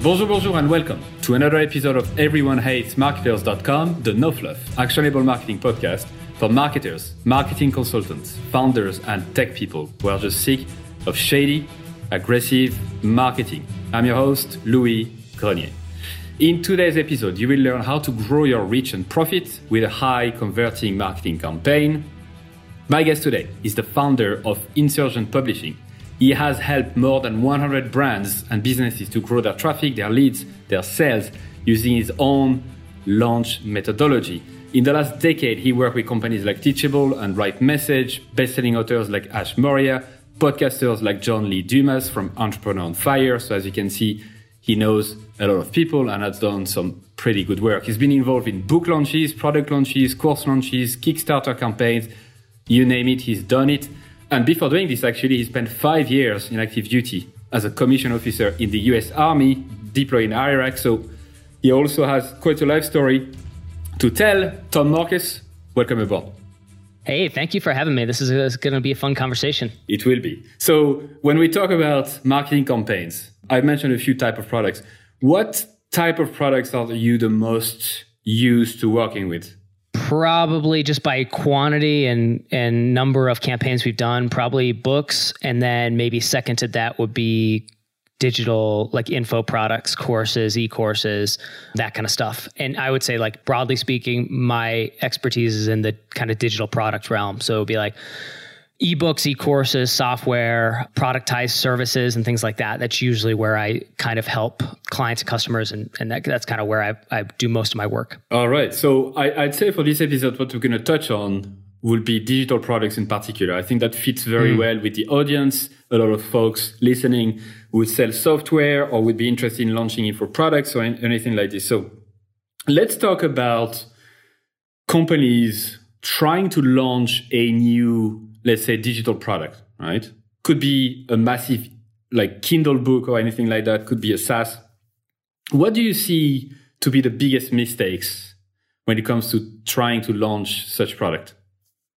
Bonjour, bonjour, and welcome to another episode of Everyone Hates Marketers.com, the No Fluff, actionable marketing podcast for marketers, marketing consultants, founders, and tech people who are just sick of shady, aggressive marketing. I'm your host, Louis Grenier. In today's episode, you will learn how to grow your reach and profit with a high converting marketing campaign. My guest today is the founder of Insurgent Publishing he has helped more than 100 brands and businesses to grow their traffic, their leads, their sales using his own launch methodology. In the last decade, he worked with companies like Teachable and Right Message, best-selling authors like Ash Maurya, podcasters like John Lee Dumas from Entrepreneur on Fire. So as you can see, he knows a lot of people and has done some pretty good work. He's been involved in book launches, product launches, course launches, Kickstarter campaigns, you name it, he's done it. And before doing this, actually, he spent five years in active duty as a commissioned officer in the US Army, deployed in Iraq. So he also has quite a life story to tell. Tom Morkes, welcome aboard. Hey, thank you for having me. This is uh, going to be a fun conversation. It will be. So when we talk about marketing campaigns, I mentioned a few type of products. What type of products are you the most used to working with? Probably just by quantity and and number of campaigns we've done probably books. And then maybe second to that would be digital like info products courses e-courses that kind of stuff. And i would say like broadly speaking my expertise is in the kind of digital product realm. So it would be like ebooks, e-courses, software, productized services, and things like that. That's usually where I kind of help clients and customers, and, and that, that's kind of where I, I do most of my work. All right. So I, I'd say for this episode, what we're going to touch on will be digital products in particular. I think that fits very mm. well with the audience. A lot of folks listening would sell software or would be interested in launching info products or anything like this. So let's talk about companies trying to launch a new let's say digital product, right? Could be a massive like Kindle book or anything like that, could be a SaaS. What do you see to be the biggest mistakes when it comes to trying to launch such product?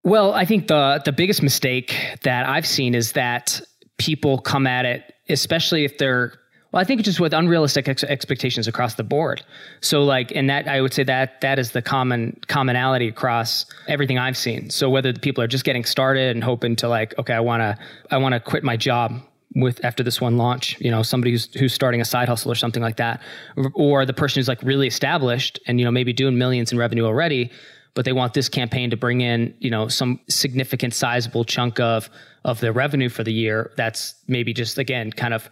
Well, I think the the biggest mistake that I've seen is that people come at it, especially if they're well, I think it's just with unrealistic ex- expectations across the board. So like, and that I would say that that is the common commonality across everything I've seen. So whether the people are just getting started and hoping to like, okay, I want to, I want to quit my job with after this one launch, you know, somebody who's who's starting a side hustle or something like that, or, or the person who's like really established and you know maybe doing millions in revenue already, but they want this campaign to bring in you know some significant sizable chunk of of the revenue for the year. That's maybe just again kind of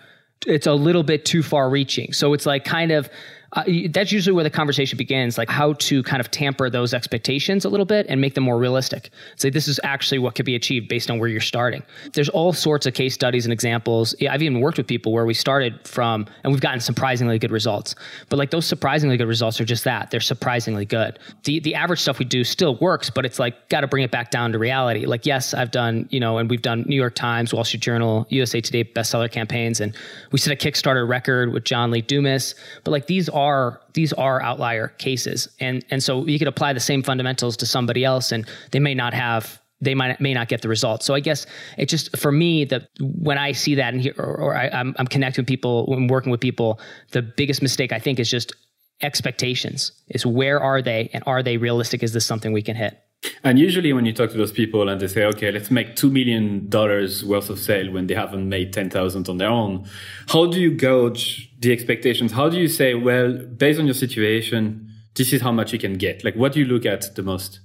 it's a little bit too far reaching. So it's like kind of uh, that's usually where the conversation begins, like how to kind of tamper those expectations a little bit and make them more realistic. Say this is actually what could be achieved based on where you're starting. There's all sorts of case studies and examples. I've even worked with people where we started from and we've gotten surprisingly good results. But like those surprisingly good results are just that they're surprisingly good. The the average stuff we do still works, but it's like got to bring it back down to reality. Like yes, I've done you know, and we've done New York Times, Wall Street Journal, USA Today bestseller campaigns, and we set a Kickstarter record with John Lee Dumas. But like these are these are outlier cases, and and so you could apply the same fundamentals to somebody else, and they may not have they might may not get the results. So I guess it just for me that when I see that and or, or I, am connecting with people, when working with people, the biggest mistake I think is just expectations. Is where are they and are they realistic? Is this something we can hit? And usually, when you talk to those people and they say, "Okay, let's make two million dollars worth of sale," when they haven't made ten thousand on their own, how do you gauge the expectations? How do you say, "Well, based on your situation, this is how much you can get"? Like, what do you look at the most?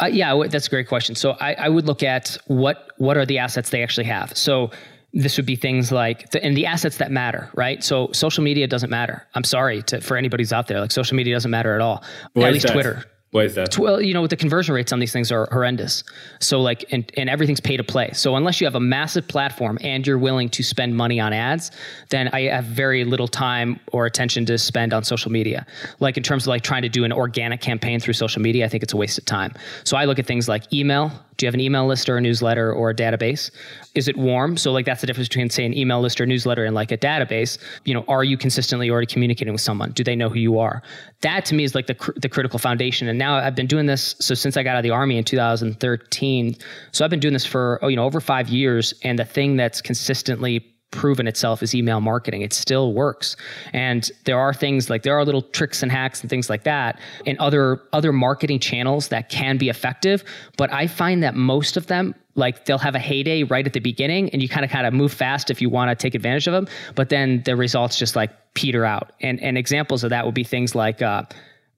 Uh, yeah, that's a great question. So I, I would look at what what are the assets they actually have. So this would be things like the, and the assets that matter, right? So social media doesn't matter. I'm sorry to, for anybody who's out there. Like social media doesn't matter at all. At least that? Twitter. Why is that? Well, you know, the conversion rates on these things are horrendous. So like, and, and everything's pay to play. So unless you have a massive platform and you're willing to spend money on ads, then I have very little time or attention to spend on social media. Like in terms of like trying to do an organic campaign through social media, I think it's a waste of time. So I look at things like email, do you have an email list or a newsletter or a database? Is it warm? So like that's the difference between say an email list or newsletter and like a database. You know, are you consistently already communicating with someone? Do they know who you are? That to me is like the cr- the critical foundation. And now I've been doing this so since I got out of the army in 2013. So I've been doing this for oh, you know over 5 years and the thing that's consistently proven itself as email marketing. It still works. And there are things like there are little tricks and hacks and things like that in other other marketing channels that can be effective, but I find that most of them like they'll have a heyday right at the beginning and you kind of kind of move fast if you want to take advantage of them, but then the results just like peter out. And and examples of that would be things like uh,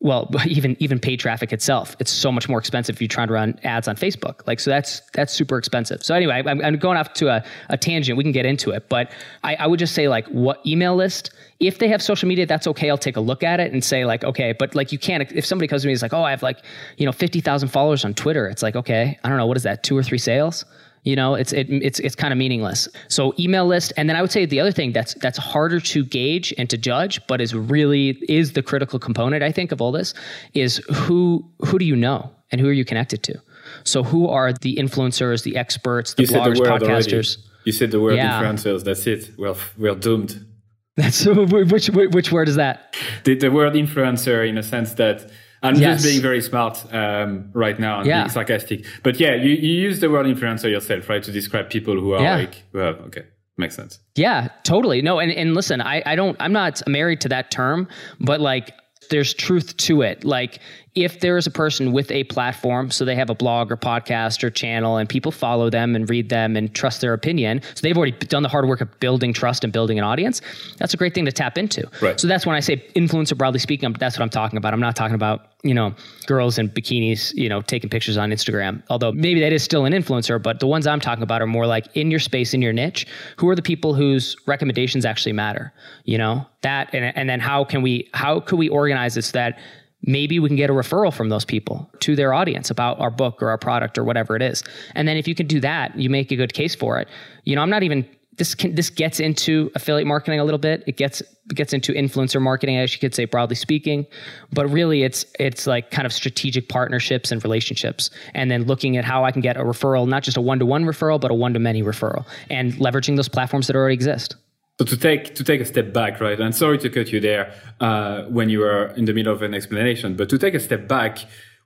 well even even paid traffic itself it's so much more expensive if you're trying to run ads on facebook. Like so that's that's super expensive. So anyway i'm, I'm going off to a, a tangent. We can get into it but I, I would just say like what email list if they have social media that's okay. I'll take a look at it and say like okay but like you can't if somebody comes to me and is like oh i have like you know 50000 followers on twitter it's like okay i don't know what is that two or three sales you know it's it, it's it's kind of meaningless. So email list and then i would say the other thing that's that's harder to gauge and to judge but is really is the critical component i think of all this is who who do you know and who are you connected to? So who are the influencers the experts the you bloggers the podcasters already. you said the word yeah. influencers that's it. We're we're doomed. That's which which word is that? The, the word influencer in a sense that I'm yes. just being very smart um, right now and yeah. being sarcastic. But yeah, you, you use the word influencer yourself, right, to describe people who are yeah. like, well, okay, makes sense. Yeah, totally. No, and, and listen, I, I don't, I'm not married to that term, but like, there's truth to it. Like, if there is a person with a platform, so they have a blog or podcast or channel, and people follow them and read them and trust their opinion, so they've already done the hard work of building trust and building an audience. That's a great thing to tap into. Right. So that's when I say influencer, broadly speaking, that's what I'm talking about. I'm not talking about you know girls in bikinis, you know, taking pictures on Instagram. Although maybe that is still an influencer, but the ones I'm talking about are more like in your space, in your niche. Who are the people whose recommendations actually matter? You know that, and and then how can we how could we organize it so that maybe we can get a referral from those people to their audience about our book or our product or whatever it is. And then if you can do that, you make a good case for it. You know, I'm not even this can this gets into affiliate marketing a little bit. It gets it gets into influencer marketing, as you could say, broadly speaking. But really, it's it's like kind of strategic partnerships and relationships, and then looking at how I can get a referral, not just a one to one referral, but a one to many referral, and leveraging those platforms that already exist. So to take to take a step back, right? And sorry to cut you there uh, when you were in the middle of an explanation, but to take a step back,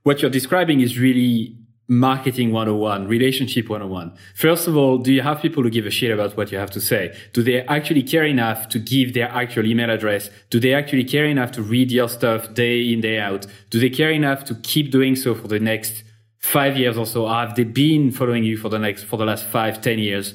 what you're describing is really marketing 101, relationship 101. First of all, do you have people who give a shit about what you have to say? Do they actually care enough to give their actual email address? Do they actually care enough to read your stuff day in, day out? Do they care enough to keep doing so for the next five years or so? Have they been following you for the next, for the last five, ten years?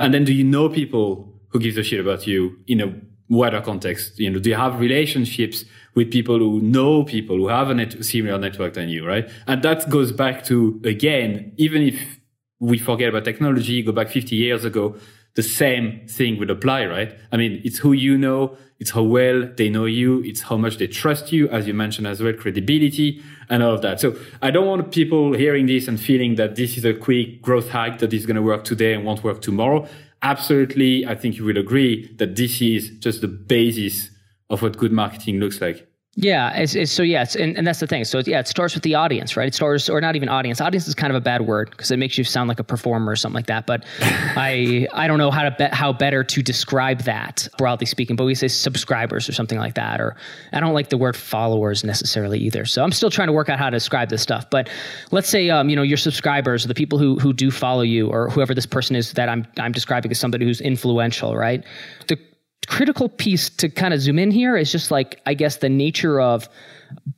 And then do you know people who gives a shit about you in a wider context? You know, do you have relationships with people who know people who have a net- similar network than you, right? And that goes back to, again, even if we forget about technology, go back 50 years ago, the same thing would apply, right? I mean, it's who you know, it's how well they know you, it's how much they trust you, as you mentioned as well, credibility and all of that. So I don't want people hearing this and feeling that this is a quick growth hack that is going to work today and won't work tomorrow absolutely, I think you will agree that this is just the basis of what good marketing looks like. Yeah, it's, it's, so yeah, it's, and, and that's the thing. So yeah, it starts with the audience, right? It starts, or not even audience. Audience is kind of a bad word because it makes you sound like a performer or something like that. But I I don't know how to be, how better to describe that broadly speaking. But we say subscribers or something like that, or I don't like the word followers necessarily either. So I'm still trying to work out how to describe this stuff. But let's say um, you know your subscribers, or the people who who do follow you, or whoever this person is that I'm I'm describing as somebody who's influential, right? The critical piece to kind of zoom in here is just like I guess the nature of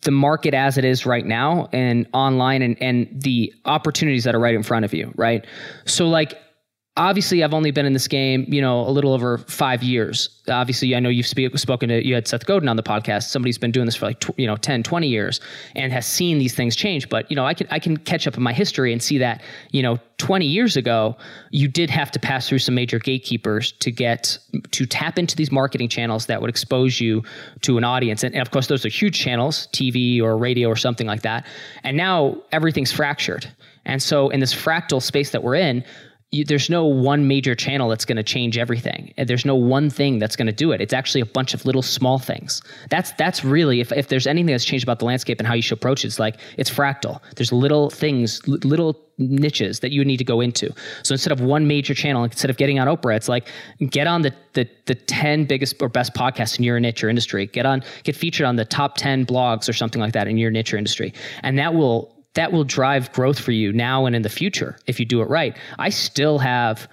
the market as it is right now and online and and the opportunities that are right in front of you, right? So like obviously I've only been in this game, you know, a little over five years. Obviously, I know you've spe- spoken to, you had Seth Godin on the podcast. Somebody's been doing this for like, tw- you know, 10, 20 years and has seen these things change. But, you know, I can, I can catch up in my history and see that, you know, 20 years ago, you did have to pass through some major gatekeepers to get, to tap into these marketing channels that would expose you to an audience. And, and of course, those are huge channels, TV or radio or something like that. And now everything's fractured. And so in this fractal space that we're in, you, there's no one major channel that's going to change everything. There's no one thing that's going to do it. It's actually a bunch of little small things. That's that's really if if there's anything that's changed about the landscape and how you should approach it, it's like it's fractal. There's little things, little niches that you need to go into. So instead of one major channel, instead of getting on Oprah, it's like get on the the the 10 biggest or best podcasts in your niche or industry. Get on get featured on the top 10 blogs or something like that in your niche or industry. And that will that will drive growth for you now and in the future if you do it right. I still have,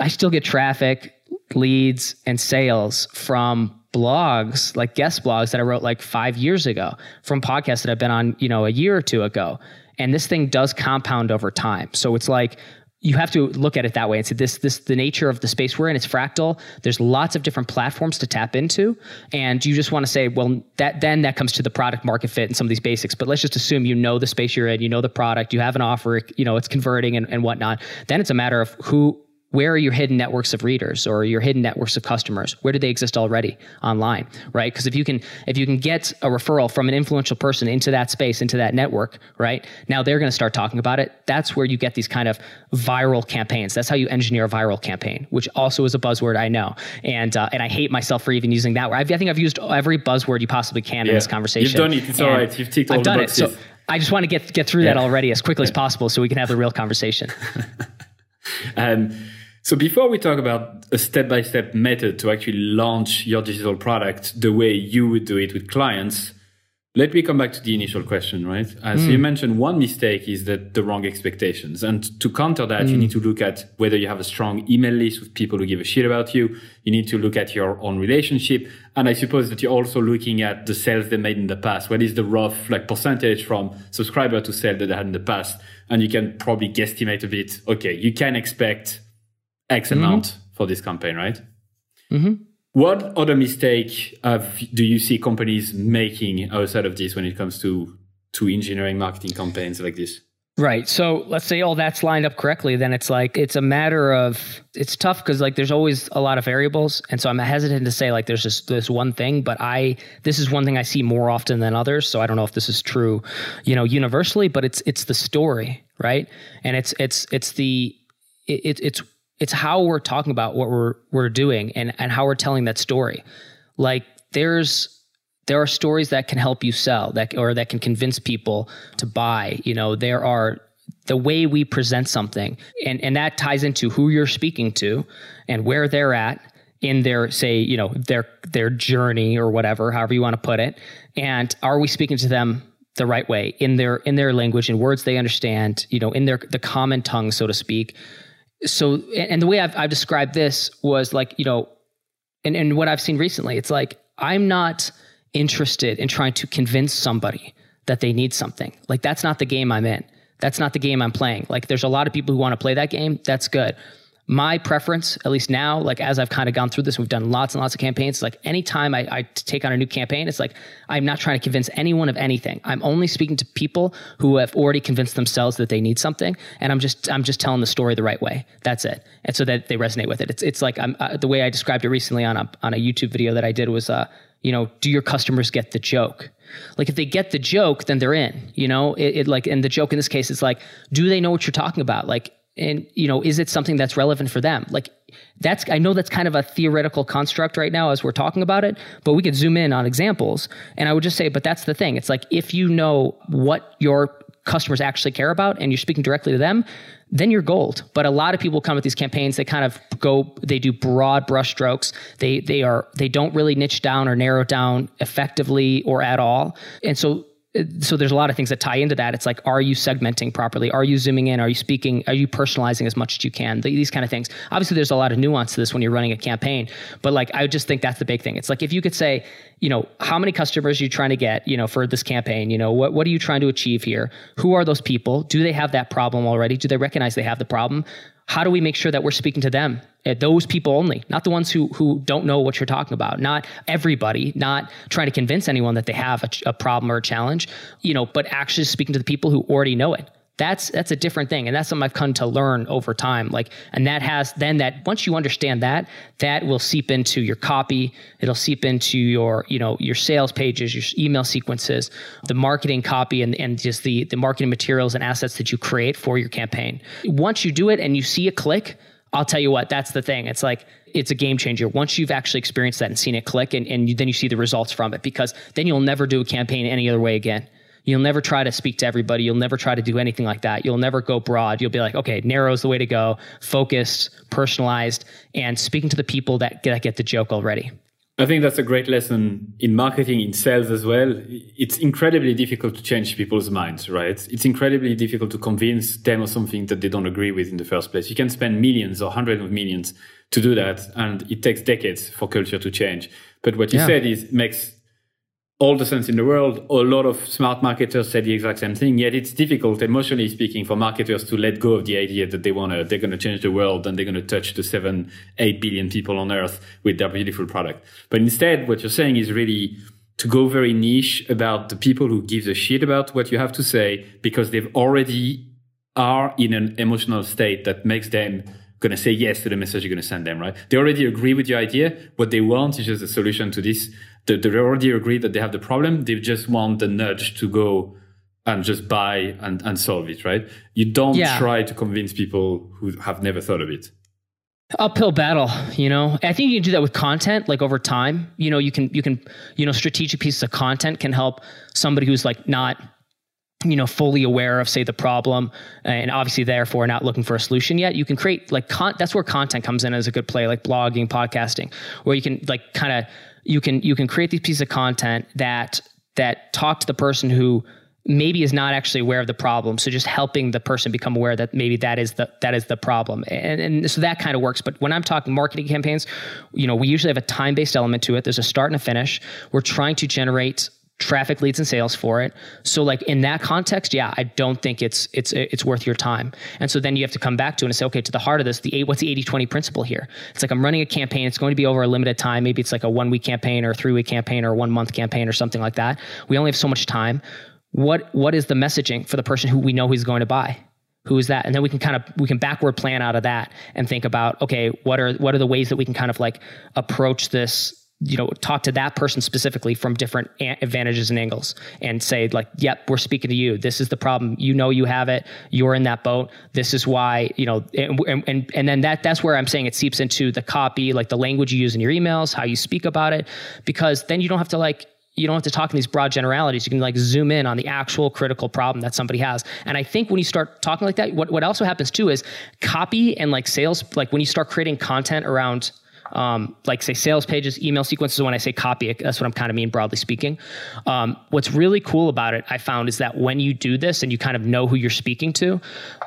I still get traffic leads and sales from blogs, like guest blogs that I wrote like five years ago, from podcasts that I've been on, you know, a year or two ago. And this thing does compound over time. So it's like you have to look at it that way and say this this the nature of the space we're in it's fractal. There's lots of different platforms to tap into. And you just want to say well that then that comes to the product market fit and some of these basics. But let's just assume you know the space you're in you know the product you have an offer you know it's converting and, and whatnot. Then it's a matter of who where are your hidden networks of readers or your hidden networks of customers? Where do they exist already? Online right? Because if you can if you can get a referral from an influential person into that space into that network right? Now they're going to start talking about it. That's where you get these kind of viral campaigns. That's how you engineer a viral campaign which also is a buzzword i know. And uh, and i hate myself for even using that word. I think i've used every buzzword you possibly can yeah. in this conversation you've done it. It's all right. You've ticked all I've the done boxes. it so i just want to get get through yeah. that already as quickly yeah. as possible so we can have the real conversation. Um, so before we talk about a step-by-step method to actually launch your digital product the way you would do it with clients, let me come back to the initial question, right? Uh, mm. You hmm. mentioned one mistake is that the wrong expectations. And to counter that, mm. you hmm. need to look at whether you have a strong email list with people who give a shit about you. You need to look at your own relationship. And I suppose that you're also looking at the sales they made in the past. What is the rough like percentage from subscriber to sale that they had in the past? And you can probably guesstimate a bit. Okay, you can expect X mm-hmm. amount mm-hmm. for this campaign, right? Mm-hmm. What other mistake have, do you see companies making outside of this when it comes to to engineering marketing campaigns like this? Right. So let's say all that's lined up correctly, then it's like it's a matter of it's tough because like there's always a lot of variables, and so I'm hesitant to say like there's just this one thing. But I this is one thing I see more often than others. So I don't know if this is true, you know, universally, but it's it's the story, right? And it's it's it's the it, it's it's how we're talking about what we're we're doing and and how we're telling that story. Like there's there are stories that can help you sell that or that can convince people to buy. You know, there are the way we present something and and that ties into who you're speaking to and where they're at in their say you know their their journey or whatever however you want to put it and are we speaking to them the right way in their in their language in words they understand you know in their the common tongue so to speak so and the way I've, I've described this was like you know and, and what i've seen recently it's like i'm not interested in trying to convince somebody that they need something. Like that's not the game i'm in. That's not the game i'm playing. Like there's a lot of people who want to play that game. That's good my preference, at least now, like as I've kind of gone through this, we've done lots and lots of campaigns. Like anytime I, I take on a new campaign, it's like I'm not trying to convince anyone of anything. I'm only speaking to people who have already convinced themselves that they need something, and I'm just I'm just telling the story the right way. That's it, and so that they resonate with it. It's it's like uh, the way I described it recently on a on a YouTube video that I did was uh you know do your customers get the joke? Like if they get the joke, then they're in. You know, it, it, like and the joke in this case is like, do they know what you're talking about? Like and you know is it something that's relevant for them? Like that's i know that's kind of a theoretical construct right now as we're talking about it but we could zoom in on examples. And i would just say but that's the thing. It's like if you know what your customers actually care about and you're speaking directly to them then you're gold. But a lot of people come with these campaigns. They kind of go they do broad brushstrokes they they are they don't really niche down or narrow down effectively or at all. And so so there's a lot of things that tie into that. It's like, are you segmenting properly? Are you zooming in? Are you speaking? Are you personalizing as much as you can? These kind of things. Obviously, there's a lot of nuance to this when you're running a campaign, but like, I just think that's the big thing. It's like if you could say, you know, how many customers are you trying to get, you know, for this campaign? You know, what what are you trying to achieve here? Who are those people? Do they have that problem already? Do they recognize they have the problem? how do we make sure that we're speaking to them Eh, those people only not the ones who who don't know what you're talking about not everybody not trying to convince anyone that they have a, a problem or a challenge you know but actually speaking to the people who already know it. That's that's a different thing and that's something i've come to learn over time like and that has then that once you understand that that will seep into your copy it'll seep into your you know your sales pages your email sequences the marketing copy and, and just the the marketing materials and assets that you create for your campaign. Once you do it and you see a click I'll tell you what, that's the thing. It's like, it's a game changer. Once you've actually experienced that and seen it click and, and you, then you see the results from it, because then you'll never do a campaign any other way again. You'll never try to speak to everybody. You'll never try to do anything like that. You'll never go broad. You'll be like, okay, narrow is the way to go, focused, personalized, and speaking to the people that, that get the joke already. I think that's a great lesson in marketing, in sales as well. It's incredibly difficult to change people's minds, right? It's incredibly difficult to convince them of something that they don't agree with in the first place. You can spend millions or hundreds of millions to do that, and it takes decades for culture to change. But what you yeah. said is makes all the sense in the world. A lot of smart marketers say the exact same thing. Yet it's difficult, emotionally speaking, for marketers to let go of the idea that they want to, they're going to change the world and they're going to touch the seven, eight billion people on earth with their beautiful product. But instead, what you're saying is really to go very niche about the people who give a shit about what you have to say because they've already are in an emotional state that makes them going to say yes to the message you're going to send them, right? They already agree with your idea. What they want is just a solution to this they, they already agree that they have the problem. They just want the nudge to go and just buy and, and solve it, right? You don't yeah. try to convince people who have never thought of it. Uphill battle, you know. I think you can do that with content, like over time. You know, you can you can you know strategic pieces of content can help somebody who's like not you know fully aware of say the problem and obviously therefore not looking for a solution yet you can create like con- that's where content comes in as a good play like blogging podcasting where you can like kind of you can you can create these pieces of content that that talk to the person who maybe is not actually aware of the problem. So just helping the person become aware that maybe that is the that is the problem. And, and so that kind of works. But when i'm talking marketing campaigns you know we usually have a time based element to it. There's a start and a finish. We're trying to generate traffic leads and sales for it. So like in that context, yeah, I don't think it's it's it's worth your time. And so then you have to come back to it and say, okay, to the heart of this, the eight, what's the 80-20 principle here? It's like I'm running a campaign, it's going to be over a limited time. Maybe it's like a one week campaign or a three week campaign or a one month campaign or something like that. We only have so much time. What what is the messaging for the person who we know who's going to buy? who is that and then we can kind of we can backward plan out of that and think about okay what are what are the ways that we can kind of like approach this you know talk to that person specifically from different advantages and angles and say like yep we're speaking to you this is the problem you know you have it you're in that boat this is why you know and and, and then that that's where i'm saying it seeps into the copy like the language you use in your emails how you speak about it because then you don't have to like you don't have to talk in these broad generalities. You can like zoom in on the actual critical problem that somebody has. And I think when you start talking like that, what, what also happens too is copy and like sales, like when you start creating content around um, like say sales pages, email sequences. When I say copy, that's what I'm kind of mean broadly speaking. Um, what's really cool about it, I found, is that when you do this and you kind of know who you're speaking to,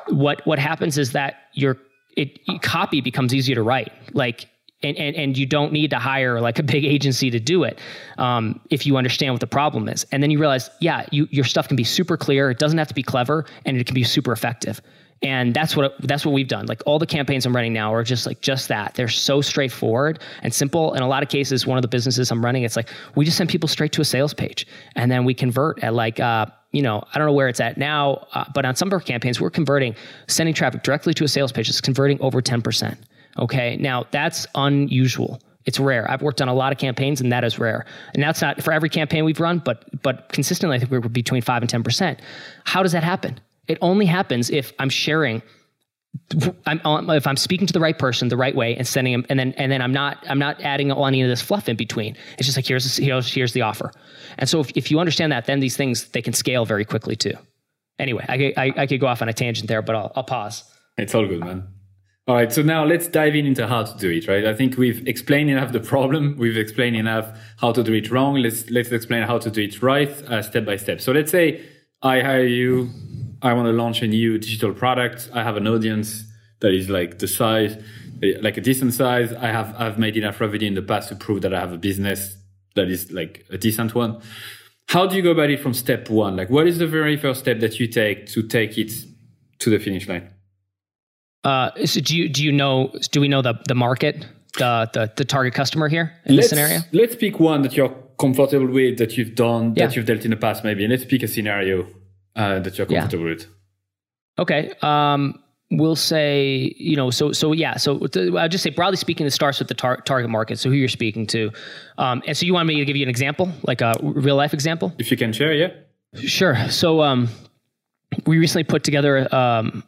what what happens is that your it copy becomes easier to write. Like and, and, and you don't need to hire like a big agency to do it um, if you understand what the problem is. And then you realize, yeah, you, your stuff can be super clear. It doesn't have to be clever and it can be super effective and that's what that's what we've done like all the campaigns i'm running now are just like just that they're so straightforward and simple in a lot of cases one of the businesses i'm running it's like we just send people straight to a sales page and then we convert at like uh, you know i don't know where it's at now uh, but on some of our campaigns we're converting sending traffic directly to a sales page it's converting over 10% okay now that's unusual it's rare. I've worked on a lot of campaigns, and that is rare. And that's not for every campaign we've run, but but consistently, I think we're between five and ten percent. How does that happen? It only happens if I'm sharing I'm, if I'm speaking to the right person the right way and sending them, and then and then I'm not I'm not adding any of this fluff in between. It's just like here's here's here's the offer, and so if, if you understand that, then these things they can scale very quickly too. Anyway, I, I, I could go off on a tangent there, but I'll I'll pause. It's all good, man. All right, so now let's dive in into how to do it. Right, I think we've explained enough the problem. We've explained enough how to do it wrong. Let's let's explain how to do it right, uh, step by step. So let's say I hire you I want to launch a new digital product. I have an audience that is like the size, like a decent size. I have I've made enough revenue in the past to prove that I have a business that is like a decent one. How do you go about it from step one? Like, what is the very first step that you take to take it to the finish line? Uh, so do you do you know? Do we know the the market, the the, the target customer here in let's, this scenario? Let's pick one that you're comfortable with, that you've done, yeah. that you've dealt in the past, maybe. And let's pick a scenario uh, that you're comfortable yeah. with. Okay. Um, we'll say, you know, so so yeah, so I'll just say broadly speaking, it starts with the tar- target market, so who you're speaking to, um, and so you want me to give you an example, like a real life example, if you can share, yeah. Sure. So um, we recently put together um,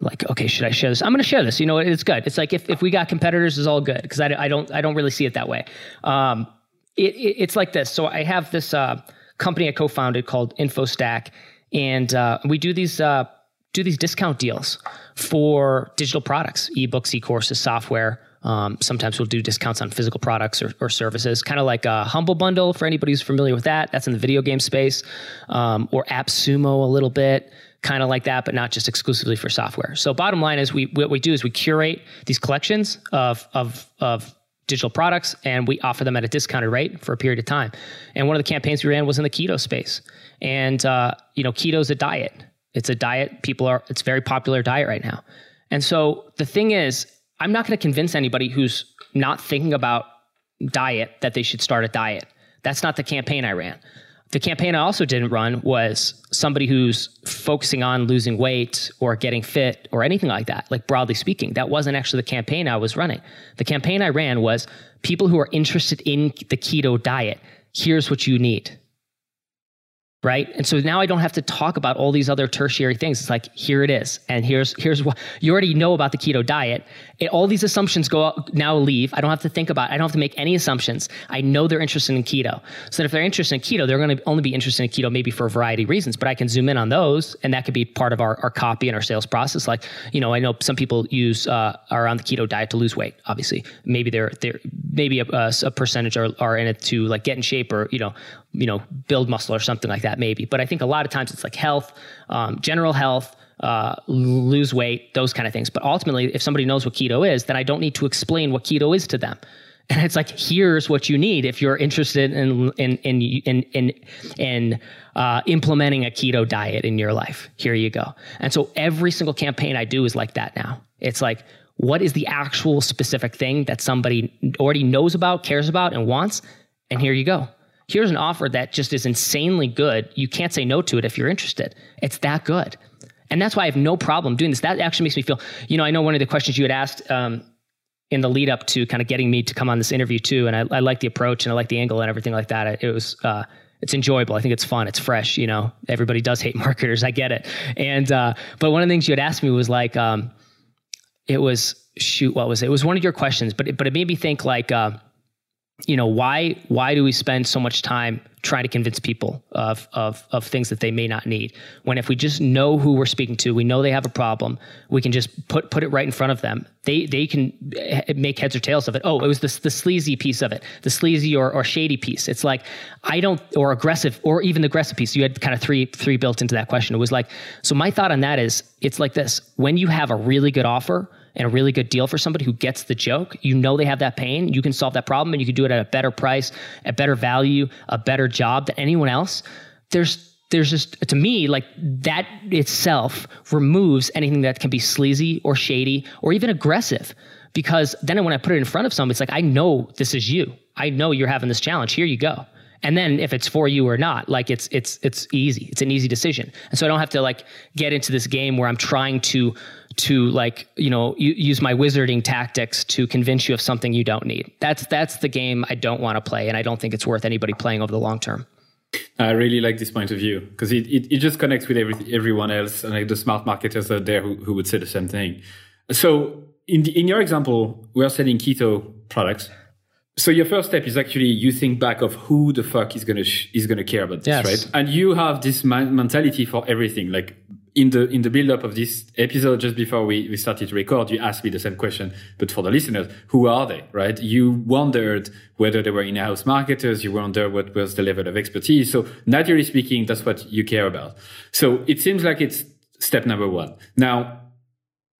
like okay should i share this i'm going to share this you know it's good it's like if, if we got competitors it's all good because I, I don't i don't really see it that way um, it, it, it's like this so i have this uh, company I co-founded called InfoStack, and uh, we do these uh, do these discount deals for digital products, ebooks, e-courses, software, Um, sometimes we'll do discounts on physical products or, or services, kind of like a Humble Bundle for anybody who's familiar with that. That's in the video game space, um, or AppSumo a little bit, kind of like that, but not just exclusively for software. So, bottom line is, we what we do is we curate these collections of of of digital products and we offer them at a discounted rate for a period of time. And one of the campaigns we ran was in the keto space. And uh, you know, keto is a diet. It's a diet. People are. It's a very popular diet right now. And so the thing is, I'm not going to convince anybody who's not thinking about diet that they should start a diet. That's not the campaign I ran. The campaign I also didn't run was somebody who's focusing on losing weight or getting fit or anything like that, like broadly speaking. That wasn't actually the campaign I was running. The campaign I ran was people who are interested in the keto diet. Here's what you need right? And so now i don't have to talk about all these other tertiary things. It's like here it is. And here's here's what you already know about the keto diet. It, all these assumptions go out, now leave. I don't have to think about i don't have to make any assumptions. I know they're interested in keto. So if they're interested in keto they're going to only be interested in keto maybe for a variety of reasons but i can zoom in on those and that could be part of our, our copy and our sales process. Like you know i know some people use uh, are on the keto diet to lose weight obviously. Maybe they're they're maybe a, a percentage are, are in it to like get in shape or you know you know, build muscle or something like that, maybe. But I think a lot of times it's like health, um, general health, uh, lose weight, those kind of things. But ultimately, if somebody knows what keto is, then I don't need to explain what keto is to them. And it's like, here's what you need if you're interested in in in in in, in uh, implementing a keto diet in your life. Here you go. And so every single campaign I do is like that now. It's like, what is the actual specific thing that somebody already knows about, cares about, and wants? And here you go here's an offer that just is insanely good. You can't say no to it if you're interested. It's that good. And that's why I have no problem doing this. That actually makes me feel, you know, I know one of the questions you had asked um, in the lead up to kind of getting me to come on this interview too. And I, I like the approach and I like the angle and everything like that. It was, uh, it's enjoyable. I think it's fun. It's fresh. You know, everybody does hate marketers. I get it. And, uh, but one of the things you had asked me was like, um, it was, shoot, what was it? It was one of your questions, but it, but it made me think like, uh, you know why why do we spend so much time trying to convince people of, of of things that they may not need? When if we just know who we're speaking to we know they have a problem we can just put put it right in front of them. They they can make heads or tails of it. Oh it was the, the sleazy piece of it the sleazy or, or shady piece. It's like i don't or aggressive or even the aggressive piece. You had kind of three three built into that question. It was like so my thought on that is it's like this. When you have a really good offer and a really good deal for somebody who gets the joke, you know they have that pain, you can solve that problem and you can do it at a better price, a better value, a better job than anyone else. There's there's just to me like that itself removes anything that can be sleazy or shady or even aggressive because then when I put it in front of somebody, it's like I know this is you. I know you're having this challenge. Here you go. And then if it's for you or not, like it's it's it's easy. It's an easy decision. And so I don't have to like get into this game where I'm trying to to like you know use my wizarding tactics to convince you of something you don't need that's that's the game i don't want to play and i don't think it's worth anybody playing over the long term i really like this point of view because it, it, it, just connects with every, everyone else and like the smart marketers out there who, who would say the same thing so in the, in your example we're selling keto products so your first step is actually you think back of who the fuck is gonna sh- is gonna care about this, yes. right? And you have this man- mentality for everything. Like in the in the build up of this episode, just before we, we started to record, you asked me the same question, but for the listeners, who are they, right? You wondered whether they were in-house marketers. You wondered what was the level of expertise. So naturally speaking, that's what you care about. So it seems like it's step number one. Now,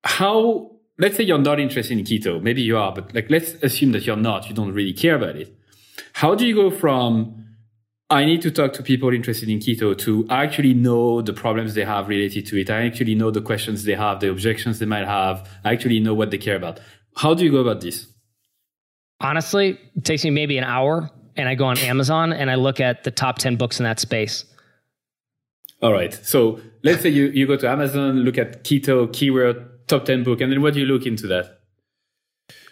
how? Let's say you're not interested in keto. Maybe you are, but like let's assume that you're not. You don't really care about it. How do you go from I need to talk to people interested in keto to actually know the problems they have related to it. I actually know the questions they have, the objections they might have. I actually know what they care about. How do you go about this? Honestly, it takes me maybe an hour and I go on Amazon and I look at the top 10 books in that space. All right. So let's say you, you go to Amazon, look at keto keyword top 10 book, and then what do you look into that?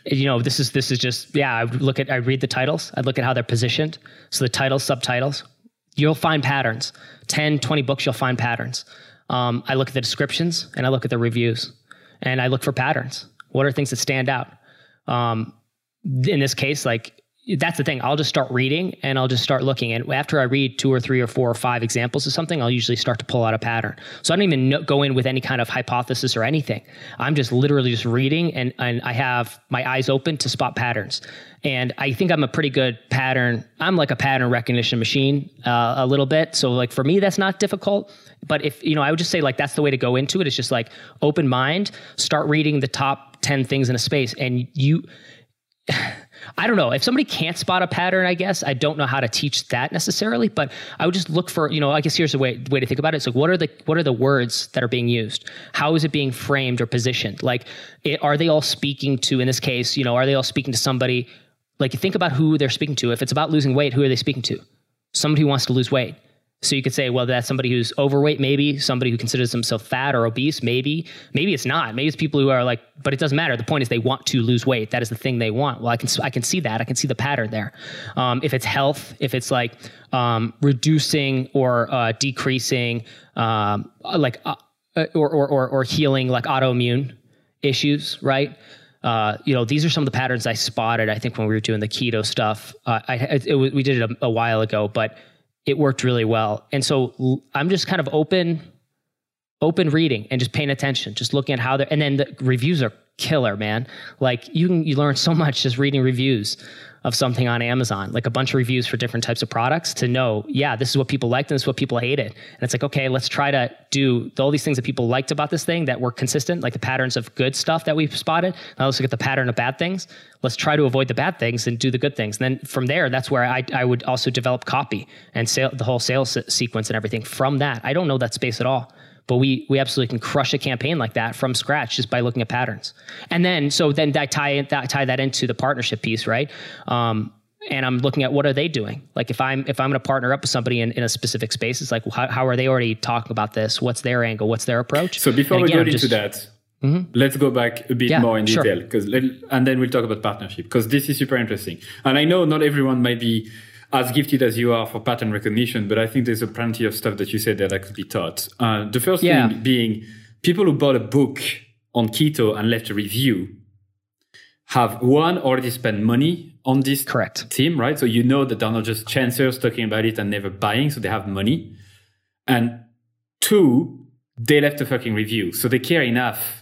You know this is this is just yeah i look at i read the titles. I look at how they're positioned. So the titles subtitles you'll find patterns. 10 20 books you'll find patterns. Um, i look at the descriptions and i look at the reviews and i look for patterns. What are things that stand out? Um, in this case like that's the thing. I'll just start reading and I'll just start looking. And after I read two or three or four or five examples of something, I'll usually start to pull out a pattern. So I don't even know, go in with any kind of hypothesis or anything. I'm just literally just reading and, and I have my eyes open to spot patterns. And I think I'm a pretty good pattern. I'm like a pattern recognition machine uh, a little bit. So like for me, that's not difficult. But if, you know, I would just say like that's the way to go into it. It's just like open mind, start reading the top 10 things in a space and you, I don't know if somebody can't spot a pattern. I guess I don't know how to teach that necessarily, but I would just look for you know. I guess here's the way way to think about it. It's like what are the what are the words that are being used? How is it being framed or positioned? Like, it, are they all speaking to? In this case, you know, are they all speaking to somebody? Like, think about who they're speaking to. If it's about losing weight, who are they speaking to? Somebody who wants to lose weight. So you could say, well, that's somebody who's overweight, maybe somebody who considers themselves fat or obese, maybe. Maybe it's not. Maybe it's people who are like, but it doesn't matter. The point is they want to lose weight. That is the thing they want. Well, I can I can see that. I can see the pattern there. Um, if it's health, if it's like um, reducing or uh, decreasing, um, like uh, or, or or or healing like autoimmune issues, right? Uh, you know, these are some of the patterns I spotted. I think when we were doing the keto stuff, uh, I it, it, we did it a, a while ago, but it worked really well. And so I'm just kind of open, open reading and just paying attention, just looking at how they're, and then the reviews are killer, man. Like you can, you learn so much just reading reviews of something on Amazon, like a bunch of reviews for different types of products to know, yeah, this is what people liked and this is what people hated. And it's like, okay, let's try to do all these things that people liked about this thing that were consistent, like the patterns of good stuff that we've spotted. Now let's look at the pattern of bad things. Let's try to avoid the bad things and do the good things. And then from there, that's where I, I would also develop copy and sale, the whole sales sequence and everything from that. I don't know that space at all but we we absolutely can crush a campaign like that from scratch just by looking at patterns. And then so then I tie that tie that into the partnership piece, right? Um, and I'm looking at what are they doing. Like if I'm if I'm going to partner up with somebody in, in a specific space, it's like how, how are they already talking about this? What's their angle? What's their approach? So before and we again, go into that, Mm-hmm. Let's go back a bit yeah, more in detail because sure. and then we'll talk about partnership because this is super interesting. And I know not everyone might be as gifted as you are for pattern recognition, but I think there's a plenty of stuff that you said that, that could be taught. Uh, the first yeah. thing being people who bought a book on keto and left a review have one already spent money on this correct team, right? So you know that they're not just chancers talking about it and never buying, so they have money. And two, they left a fucking review, so they care enough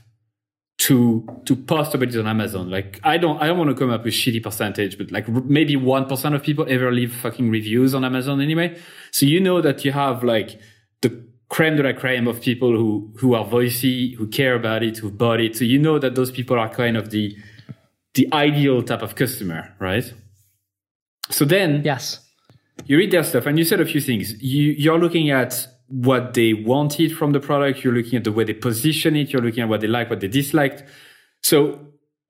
to to post about it on Amazon. Like I don't I don't want to come up with shitty percentage, but like maybe one percent of people ever leave fucking reviews on Amazon anyway. So you know that you have like the creme de la creme of people who who are voicey, who care about it, who bought it. So you know that those people are kind of the the ideal type of customer, right? So then yes, you read their stuff and you said a few things. You you're looking at what they wanted from the product. You're looking at the way they position it. You're looking at what they like, what they disliked. So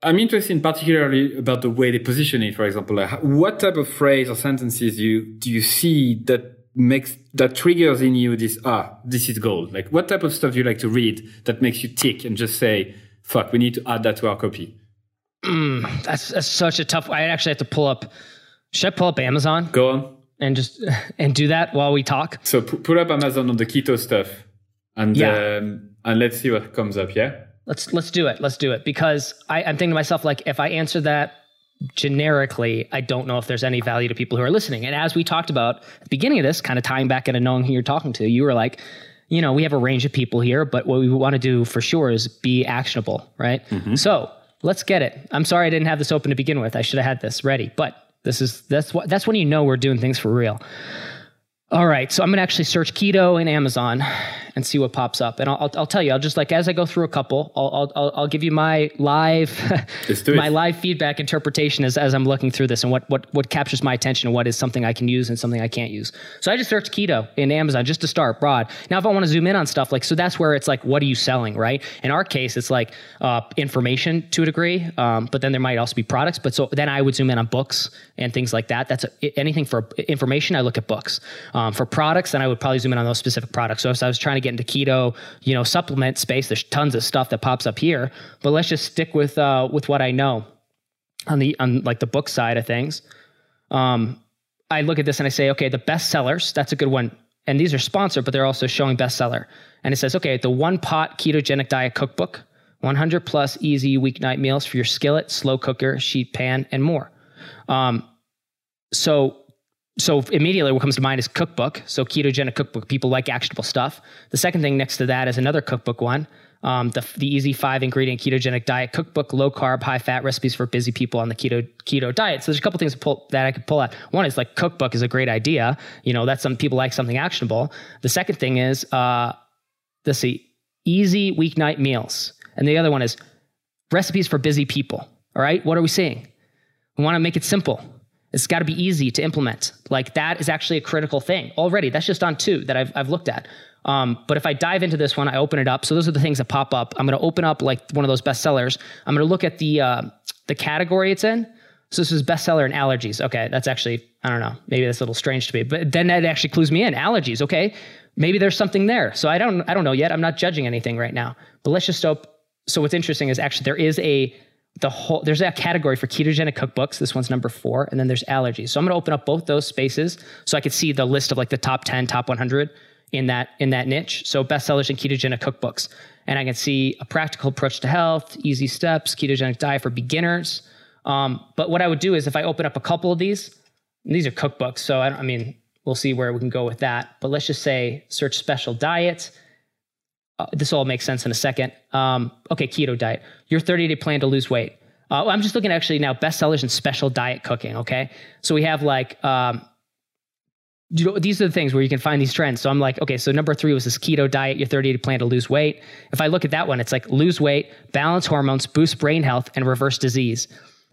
I'm interested particularly about the way they position it. For example, like what type of phrase or sentences do you, do you see that makes, that triggers in you this, ah, this is gold? Like what type of stuff do you like to read that makes you tick and just say, fuck, we need to add that to our copy? Mm, that's, that's such a tough, I actually have to pull up, should I pull up Amazon? Go on and just and do that while we talk. So put up Amazon on the keto stuff, and yeah. Um, and let's see what comes up. Yeah. Let's let's do it. Let's do it because I, I'm thinking to myself like if I answer that generically, I don't know if there's any value to people who are listening. And as we talked about at the beginning of this, kind of tying back into knowing who you're talking to, you were like, you know, we have a range of people here, but what we want to do for sure is be actionable, right? Mm-hmm. So let's get it. I'm sorry I didn't have this open to begin with. I should have had this ready, but this is that's what that's when you know we're doing things for real. All right, so I'm gonna actually search keto in Amazon and see what pops up. And I'll, I'll, I'll, tell you, I'll just like as I go through a couple, I'll, I'll, I'll give you my live, my live feedback interpretation as, as I'm looking through this and what, what, what captures my attention and what is something I can use and something I can't use. So I just searched keto in Amazon just to start broad. Now, if I want to zoom in on stuff like, so that's where it's like, what are you selling, right? In our case, it's like uh, information to a degree, um, but then there might also be products. But so then I would zoom in on books and things like that. That's a, anything for information. I look at books. Um, for products, then I would probably zoom in on those specific products. So if I was trying to get into keto, you know, supplement space. There's tons of stuff that pops up here, but let's just stick with uh, with what I know on the on like the book side of things. Um, I look at this and I say, okay, the best sellers. That's a good one. And these are sponsored, but they're also showing bestseller. And it says, okay, the one pot ketogenic diet cookbook, 100 plus easy weeknight meals for your skillet, slow cooker, sheet pan, and more. Um, so so immediately what comes to mind is cookbook. So ketogenic cookbook. People like actionable stuff. The second thing next to that is another cookbook one. Um, the, the easy five ingredient ketogenic diet cookbook, low carb, high fat recipes for busy people on the keto keto diet. So there's a couple things pull, that I could pull out. One is like cookbook is a great idea. You know, that's some people like something actionable. The second thing is, uh, let's see, easy weeknight meals. And the other one is recipes for busy people. All right. What are we saying? We want to make it simple. It's got to be easy to implement. Like that is actually a critical thing already. That's just on two that I've, I've looked at. Um, but if I dive into this one, I open it up. So those are the things that pop up. I'm going to open up like one of those bestsellers. I'm going to look at the uh, the category it's in. So this is bestseller in allergies. Okay, that's actually I don't know. Maybe that's a little strange to me, but then that actually clues me in. Allergies. Okay, maybe there's something there. So I don't I don't know yet. I'm not judging anything right now. But let's just open. So what's interesting is actually there is a the whole there's a category for ketogenic cookbooks. This one's number four, and then there's allergies. So I'm going to open up both those spaces so I could see the list of like the top 10, top 100 in that in that niche. So bestsellers in ketogenic cookbooks, and I can see a practical approach to health, easy steps, ketogenic diet for beginners. Um, but what I would do is if I open up a couple of these, these are cookbooks, so I, I mean we'll see where we can go with that. But let's just say search special diet uh, this all makes sense in a second. Um, okay, keto diet. Your 30 day plan to lose weight. Uh, I'm just looking actually now bestsellers in special diet cooking. Okay, so we have like um, you know, these are the things where you can find these trends. So I'm like, okay, so number three was this keto diet, your 30 day plan to lose weight. If I look at that one, it's like lose weight, balance hormones, boost brain health, and reverse disease.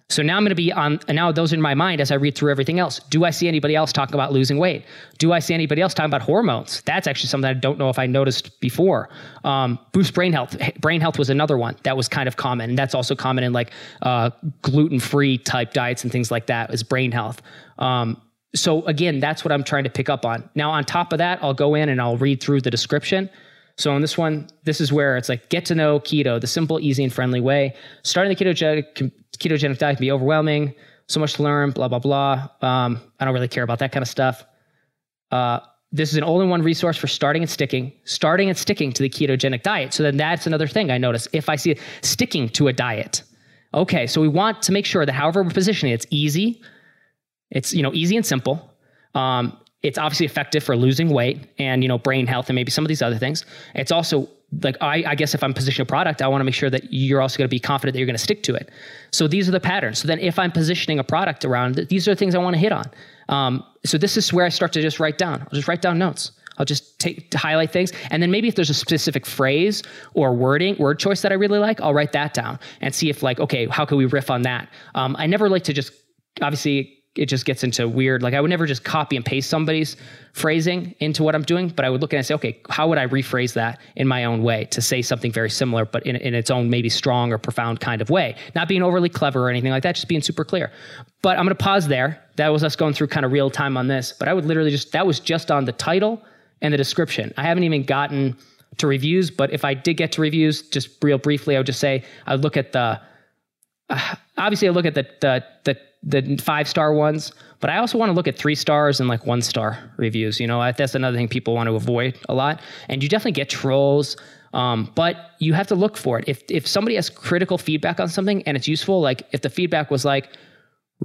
So now I'm going to be on, and now those in my mind as I read through everything else. Do I see anybody else talking about losing weight? Do I see anybody else talking about hormones? That's actually something I don't know if I noticed before. Um, boost brain health. Brain health was another one that was kind of common. And that's also common in like uh, gluten free type diets and things like that is brain health. Um, so again, that's what I'm trying to pick up on. Now, on top of that, I'll go in and I'll read through the description. So on this one, this is where it's like get to know keto, the simple, easy, and friendly way. Starting the ketogenic ketogenic diet can be overwhelming. So much to learn. Blah blah blah. Um, I don't really care about that kind of stuff. Uh, this is an all-in-one resource for starting and sticking, starting and sticking to the ketogenic diet. So then that's another thing I notice. If I see sticking to a diet, okay. So we want to make sure that however we're positioning, it's easy. It's you know easy and simple. Um, it's obviously effective for losing weight and you know brain health and maybe some of these other things. It's also like I, I guess if I'm positioning a product, I want to make sure that you're also going to be confident that you're going to stick to it. So these are the patterns. So then if I'm positioning a product around, these are the things I want to hit on. Um, so this is where I start to just write down. I'll just write down notes. I'll just take highlight things, and then maybe if there's a specific phrase or wording, word choice that I really like, I'll write that down and see if like, okay, how can we riff on that? Um, I never like to just obviously it just gets into weird. Like I would never just copy and paste somebody's phrasing into what I'm doing, but I would look at it and say, okay, how would I rephrase that in my own way to say something very similar, but in, in its own maybe strong or profound kind of way? Not being overly clever or anything like that, just being super clear. But I'm going to pause there. That was us going through kind of real time on this, but I would literally just, that was just on the title and the description. I haven't even gotten to reviews, but if I did get to reviews, just real briefly, I would just say, I would look at the, obviously I look at the, the, the the five star ones, but I also want to look at three stars and like one star reviews. You know, that's another thing people want to avoid a lot. And you definitely get trolls, um, but you have to look for it. If if somebody has critical feedback on something and it's useful, like if the feedback was like,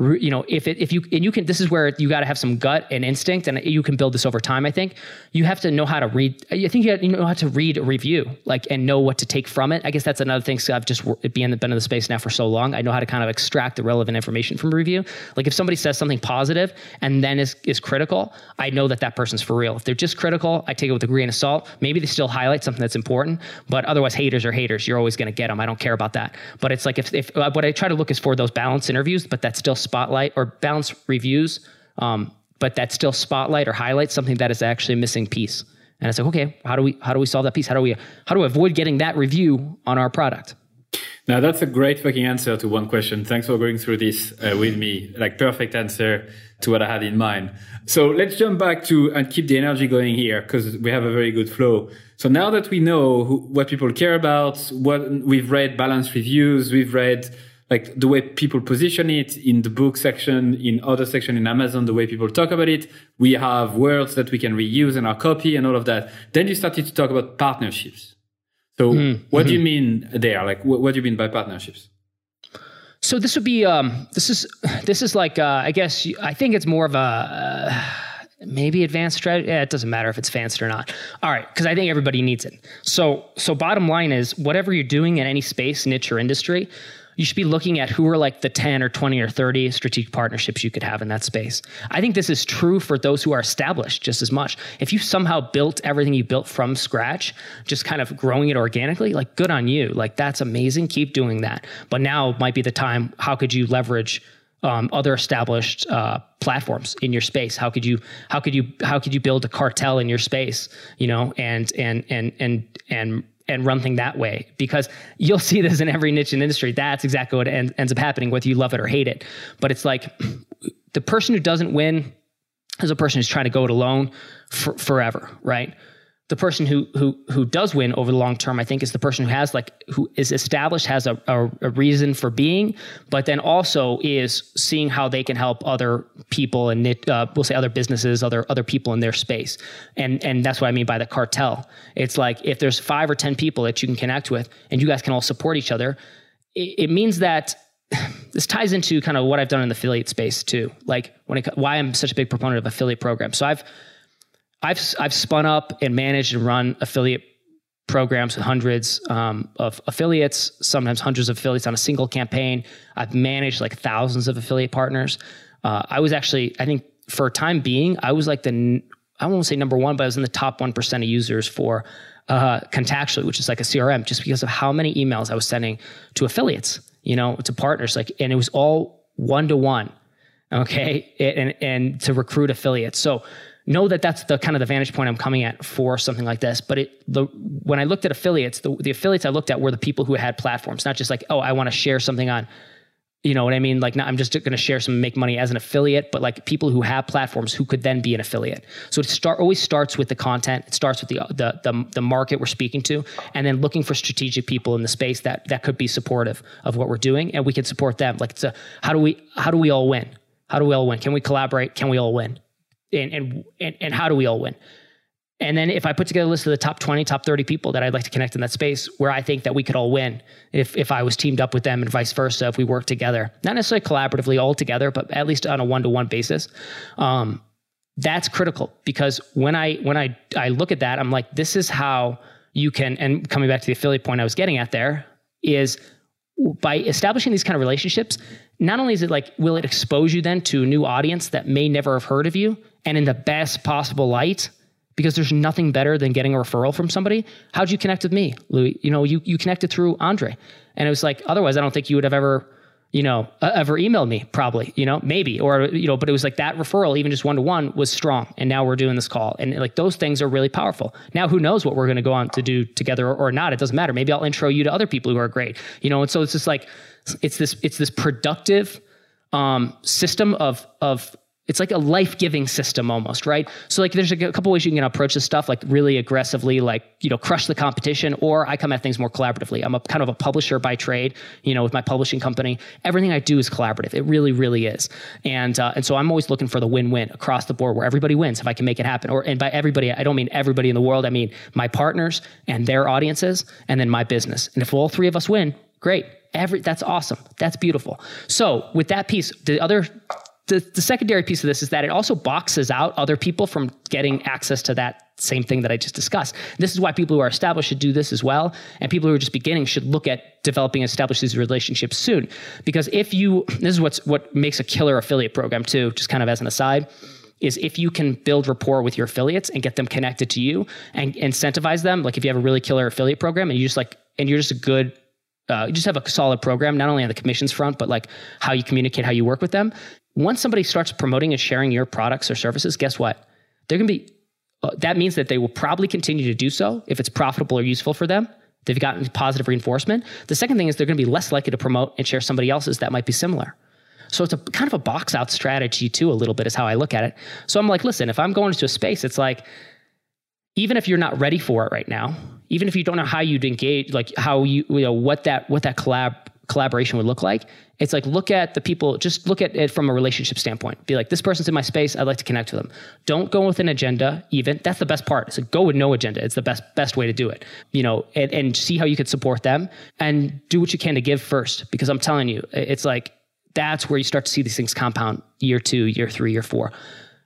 you know if it, if you and you can this is where you got to have some gut and instinct and you can build this over time i think. You have to know how to read i think you, have, you know how to read a review like and know what to take from it. I guess that's another thing so i've just been, been in the space now for so long. I know how to kind of extract the relevant information from a review. Like if somebody says something positive and then is is critical i know that that person's for real. If they're just critical i take it with a grain of salt. Maybe they still highlight something that's important but otherwise haters are haters. You're always going to get them i don't care about that. But it's like if, if uh, what i try to look is for those balanced interviews but that's still spotlight or balance reviews, um, but that still spotlight or highlight something that is actually a missing piece. And it's like, okay, how do we how do we solve that piece? How do we how do we avoid getting that review on our product? Now that's a great fucking answer to one question. Thanks for going through this uh, with me. Like perfect answer to what I had in mind. So let's jump back to and keep the energy going here because we have a very good flow. So now that we know who, what people care about, what we've read balanced reviews, we've read like the way people position it in the book section, in other section in Amazon, the way people talk about it. We have words that we can reuse in our copy and all of that. Then you started to talk about partnerships. So mm-hmm. what do you mean there? Like, what, what do you mean by partnerships? So this would be um, this is this is like uh, I guess I think it's more of a uh, maybe advanced strategy. Yeah, it doesn't matter if it's advanced or not. All right, because I think everybody needs it. So so bottom line is whatever you're doing in any space, niche or industry, you should be looking at who are like the 10 or 20 or 30 strategic partnerships you could have in that space. I think this is true for those who are established just as much. If you somehow built everything you built from scratch, just kind of growing it organically, like good on you. Like that's amazing. Keep doing that. But now might be the time. How could you leverage um, other established uh, platforms in your space? How could you how could you how could you build a cartel in your space? You know, and and and and and and run thing that way because you'll see this in every niche and industry. That's exactly what ends, ends up happening, whether you love it or hate it. But it's like the person who doesn't win is a person who's trying to go it alone for, forever, right? The person who who who does win over the long term, I think, is the person who has like who is established, has a, a, a, reason for being, but then also is seeing how they can help other people and uh, we'll say other businesses, other other people in their space, and and that's what I mean by the cartel. It's like if there's five or ten people that you can connect with, and you guys can all support each other, it, it means that this ties into kind of what I've done in the affiliate space too. Like when it, why I'm such a big proponent of affiliate programs. So I've I've I've spun up and managed and run affiliate programs with hundreds um, of affiliates, sometimes hundreds of affiliates on a single campaign. I've managed like thousands of affiliate partners. Uh, I was actually, I think, for a time being, I was like the I won't say number one, but I was in the top one percent of users for uh, Contactually, which is like a CRM, just because of how many emails I was sending to affiliates, you know, to partners, like, and it was all one to one, okay, and and to recruit affiliates. So know that that's the kind of the vantage point I'm coming at for something like this. But it, the, when I looked at affiliates, the, the affiliates I looked at were the people who had platforms, not just like, oh, I want to share something on, you know what I mean? Like, not, I'm just going to share some make money as an affiliate, but like people who have platforms who could then be an affiliate. So it start always starts with the content. It starts with the, the the the market we're speaking to, and then looking for strategic people in the space that that could be supportive of what we're doing, and we can support them. Like, it's a, how do we how do we all win? How do we all win? Can we collaborate? Can we all win? And, and, and, how do we all win? And then if I put together a list of the top 20, top 30 people that I'd like to connect in that space where I think that we could all win if, if I was teamed up with them and vice versa, if we work together, not necessarily collaboratively all together, but at least on a one-to-one basis. Um, that's critical because when I, when I, I look at that, I'm like, this is how you can, and coming back to the affiliate point I was getting at there is by establishing these kind of relationships, not only is it like, will it expose you then to a new audience that may never have heard of you and in the best possible light? Because there's nothing better than getting a referral from somebody. How'd you connect with me, Louis? You know, you, you connected through Andre. And it was like, otherwise, I don't think you would have ever you know, uh, ever emailed me, probably, you know, maybe, or, you know, but it was like that referral, even just one to one, was strong. And now we're doing this call. And like those things are really powerful. Now, who knows what we're going to go on to do together or, or not? It doesn't matter. Maybe I'll intro you to other people who are great, you know, and so it's just like, it's this, it's this productive um, system of, of it's like a life-giving system almost right? So like there's a couple ways you can approach this stuff like really aggressively like you know crush the competition or i come at things more collaboratively. I'm a kind of a publisher by trade you know with my publishing company. Everything i do is collaborative. It really really is. And uh, and so i'm always looking for the win-win across the board where everybody wins if i can make it happen. Or and by everybody i don't mean everybody in the world. I mean my partners and their audiences and then my business. And if all three of us win great. Every that's awesome. That's beautiful. So with that piece the other the, the secondary piece of this is that it also boxes out other people from getting access to that same thing that I just discussed. This is why people who are established should do this as well. And people who are just beginning should look at developing and establish these relationships soon. Because if you, this is what's, what makes a killer affiliate program too, just kind of as an aside, is if you can build rapport with your affiliates and get them connected to you and incentivize them. Like if you have a really killer affiliate program and you just like, and you're just a good uh, you just have a solid program, not only on the commissions front, but like how you communicate, how you work with them once somebody starts promoting and sharing your products or services, guess what? They're going to be, uh, that means that they will probably continue to do so if it's profitable or useful for them. They've gotten positive reinforcement. The second thing is they're going to be less likely to promote and share somebody else's that might be similar. So it's a kind of a box out strategy too, a little bit is how I look at it. So I'm like, listen, if I'm going into a space, it's like, even if you're not ready for it right now, even if you don't know how you'd engage, like how you, you know, what that, what that collab collaboration would look like. It's like look at the people, just look at it from a relationship standpoint. Be like, this person's in my space. I'd like to connect with them. Don't go with an agenda. Even that's the best part. So go with no agenda. It's the best best way to do it. You know, and, and see how you could support them and do what you can to give first. Because I'm telling you, it's like that's where you start to see these things compound year two, year three, year four.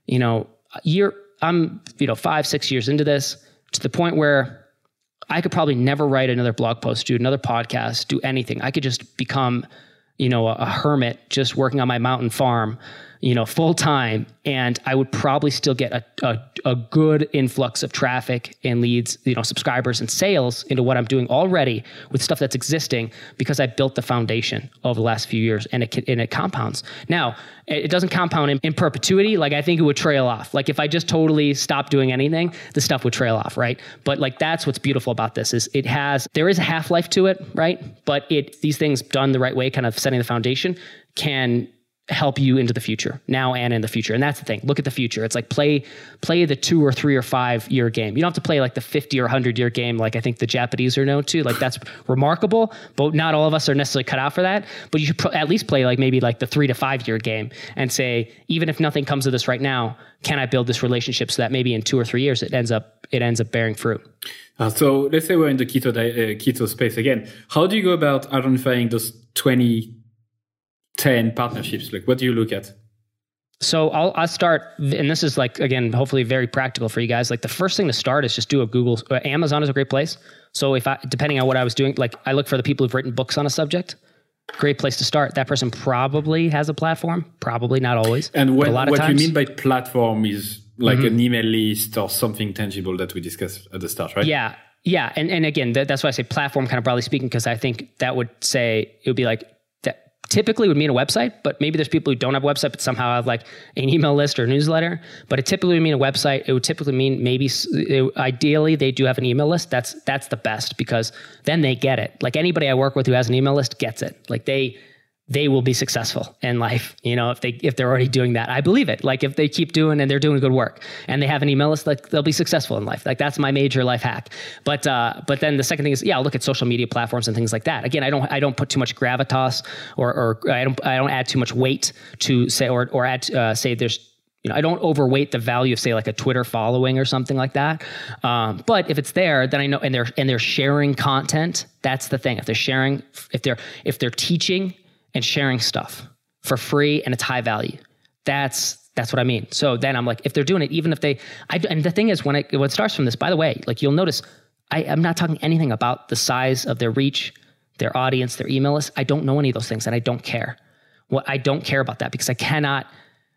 You know, year I'm you know five six years into this to the point where I could probably never write another blog post, do another podcast, do anything. I could just become, you know, a, a hermit just working on my mountain farm you know, full time, and I would probably still get a, a, a, good influx of traffic and leads, you know, subscribers and sales into what I'm doing already with stuff that's existing because I built the foundation over the last few years and it, and it compounds. Now, it doesn't compound in, in perpetuity. Like I think it would trail off. Like if I just totally stopped doing anything, the stuff would trail off, right? But like that's what's beautiful about this is it has there is a half life to it, right? But it these things done the right way, kind of setting the foundation, can help you into the future now and in the future. And that's the thing. Look at the future. It's like play play the two or three or five year game. You don't have to play like the 50 or 100 year game like i think the japanese are known to. Like that's remarkable but not all of us are necessarily cut out for that. But you should pro- at least play like maybe like the three to five year game and say even if nothing comes of this right now can i build this relationship so that maybe in two or three years it ends up it ends up bearing fruit? Uh, so let's say we're in the keto uh, keto space again. How do you go about identifying those 20 10 partnerships? Like, what do you look at? So I'll, I'll start, and this is like, again, hopefully very practical for you guys. Like the first thing to start is just do a Google. Uh, Amazon is a great place. So if I, depending on what I was doing, like I look for the people who've written books on a subject. Great place to start. That person probably has a platform. Probably not always. And what, what times, you mean by platform is like mm-hmm. an email list or something tangible that we discussed at the start, right? Yeah. Yeah. And, and again, that, that's why I say platform kind of broadly speaking, because I think that would say it would be like typically would mean a website, but maybe there's people who don't have a website, but somehow have like an email list or a newsletter. But it typically would mean a website. It would typically mean maybe, it, ideally, they do have an email list. That's that's the best because then they get it. Like anybody I work with who has an email list gets it. Like they they will be successful in life you know if they if they're already doing that i believe it like if they keep doing and they're doing good work and they have an email list like they'll be successful in life like that's my major life hack but uh but then the second thing is yeah i'll look at social media platforms and things like that again i don't i don't put too much gravitas or or i don't i don't add too much weight to say or or add uh, say there's you know, I don't overweight the value of say like a Twitter following or something like that. Um, but if it's there, then I know, and they're and they're sharing content. That's the thing. If they're sharing, if they're if they're teaching and sharing stuff for free and it's high value. That's that's what I mean. So then I'm like, if they're doing it, even if they, I, and the thing is, when it when it starts from this, by the way, like you'll notice, I, I'm not talking anything about the size of their reach, their audience, their email list. I don't know any of those things, and I don't care. What I don't care about that because I cannot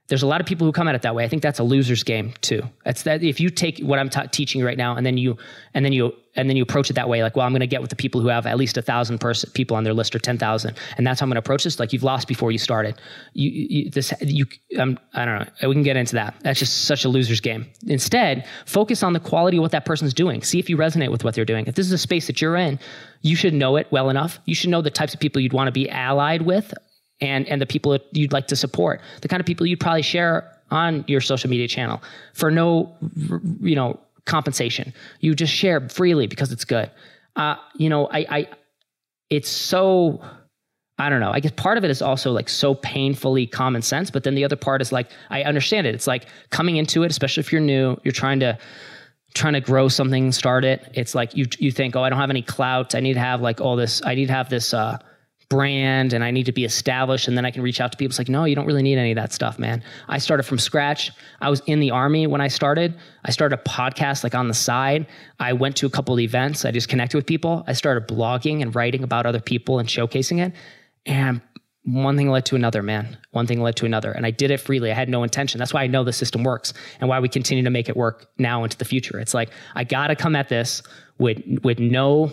there's a lot of people who come at it that way. I think that's a loser's game too. That's that if you take what I'm teaching you right now and then you and then you and then you approach it that way, like, well, I'm going to get with the people who have at least a thousand person people on their list or ten thousand, and that's how I'm going to approach this. Like you've lost before you started. You, you this you um, I don't know. We can get into that. That's just such a loser's game. Instead, focus on the quality of what that person's doing. See if you resonate with what they're doing. If this is a space that you're in, you should know it well enough. You should know the types of people you'd want to be allied with and and the people that you'd like to support, the kind of people you'd probably share on your social media channel for no you know compensation. You just share freely because it's good. Uh, you know, I, I it's so I don't know. I guess part of it is also like so painfully common sense, but then the other part is like I understand it. It's like coming into it, especially if you're new, you're trying to trying to grow something, start it. It's like you you think, oh, I don't have any clout. I need to have like all this. I need to have this uh, brand and I need to be established and then I can reach out to people. It's like, no, you don't really need any of that stuff, man. I started from scratch. I was in the army when I started. I started a podcast like on the side. I went to a couple of events. I just connected with people. I started blogging and writing about other people and showcasing it. And one thing led to another, man. One thing led to another. And I did it freely. I had no intention. That's why I know the system works and why we continue to make it work now into the future. It's like I gotta come at this with with no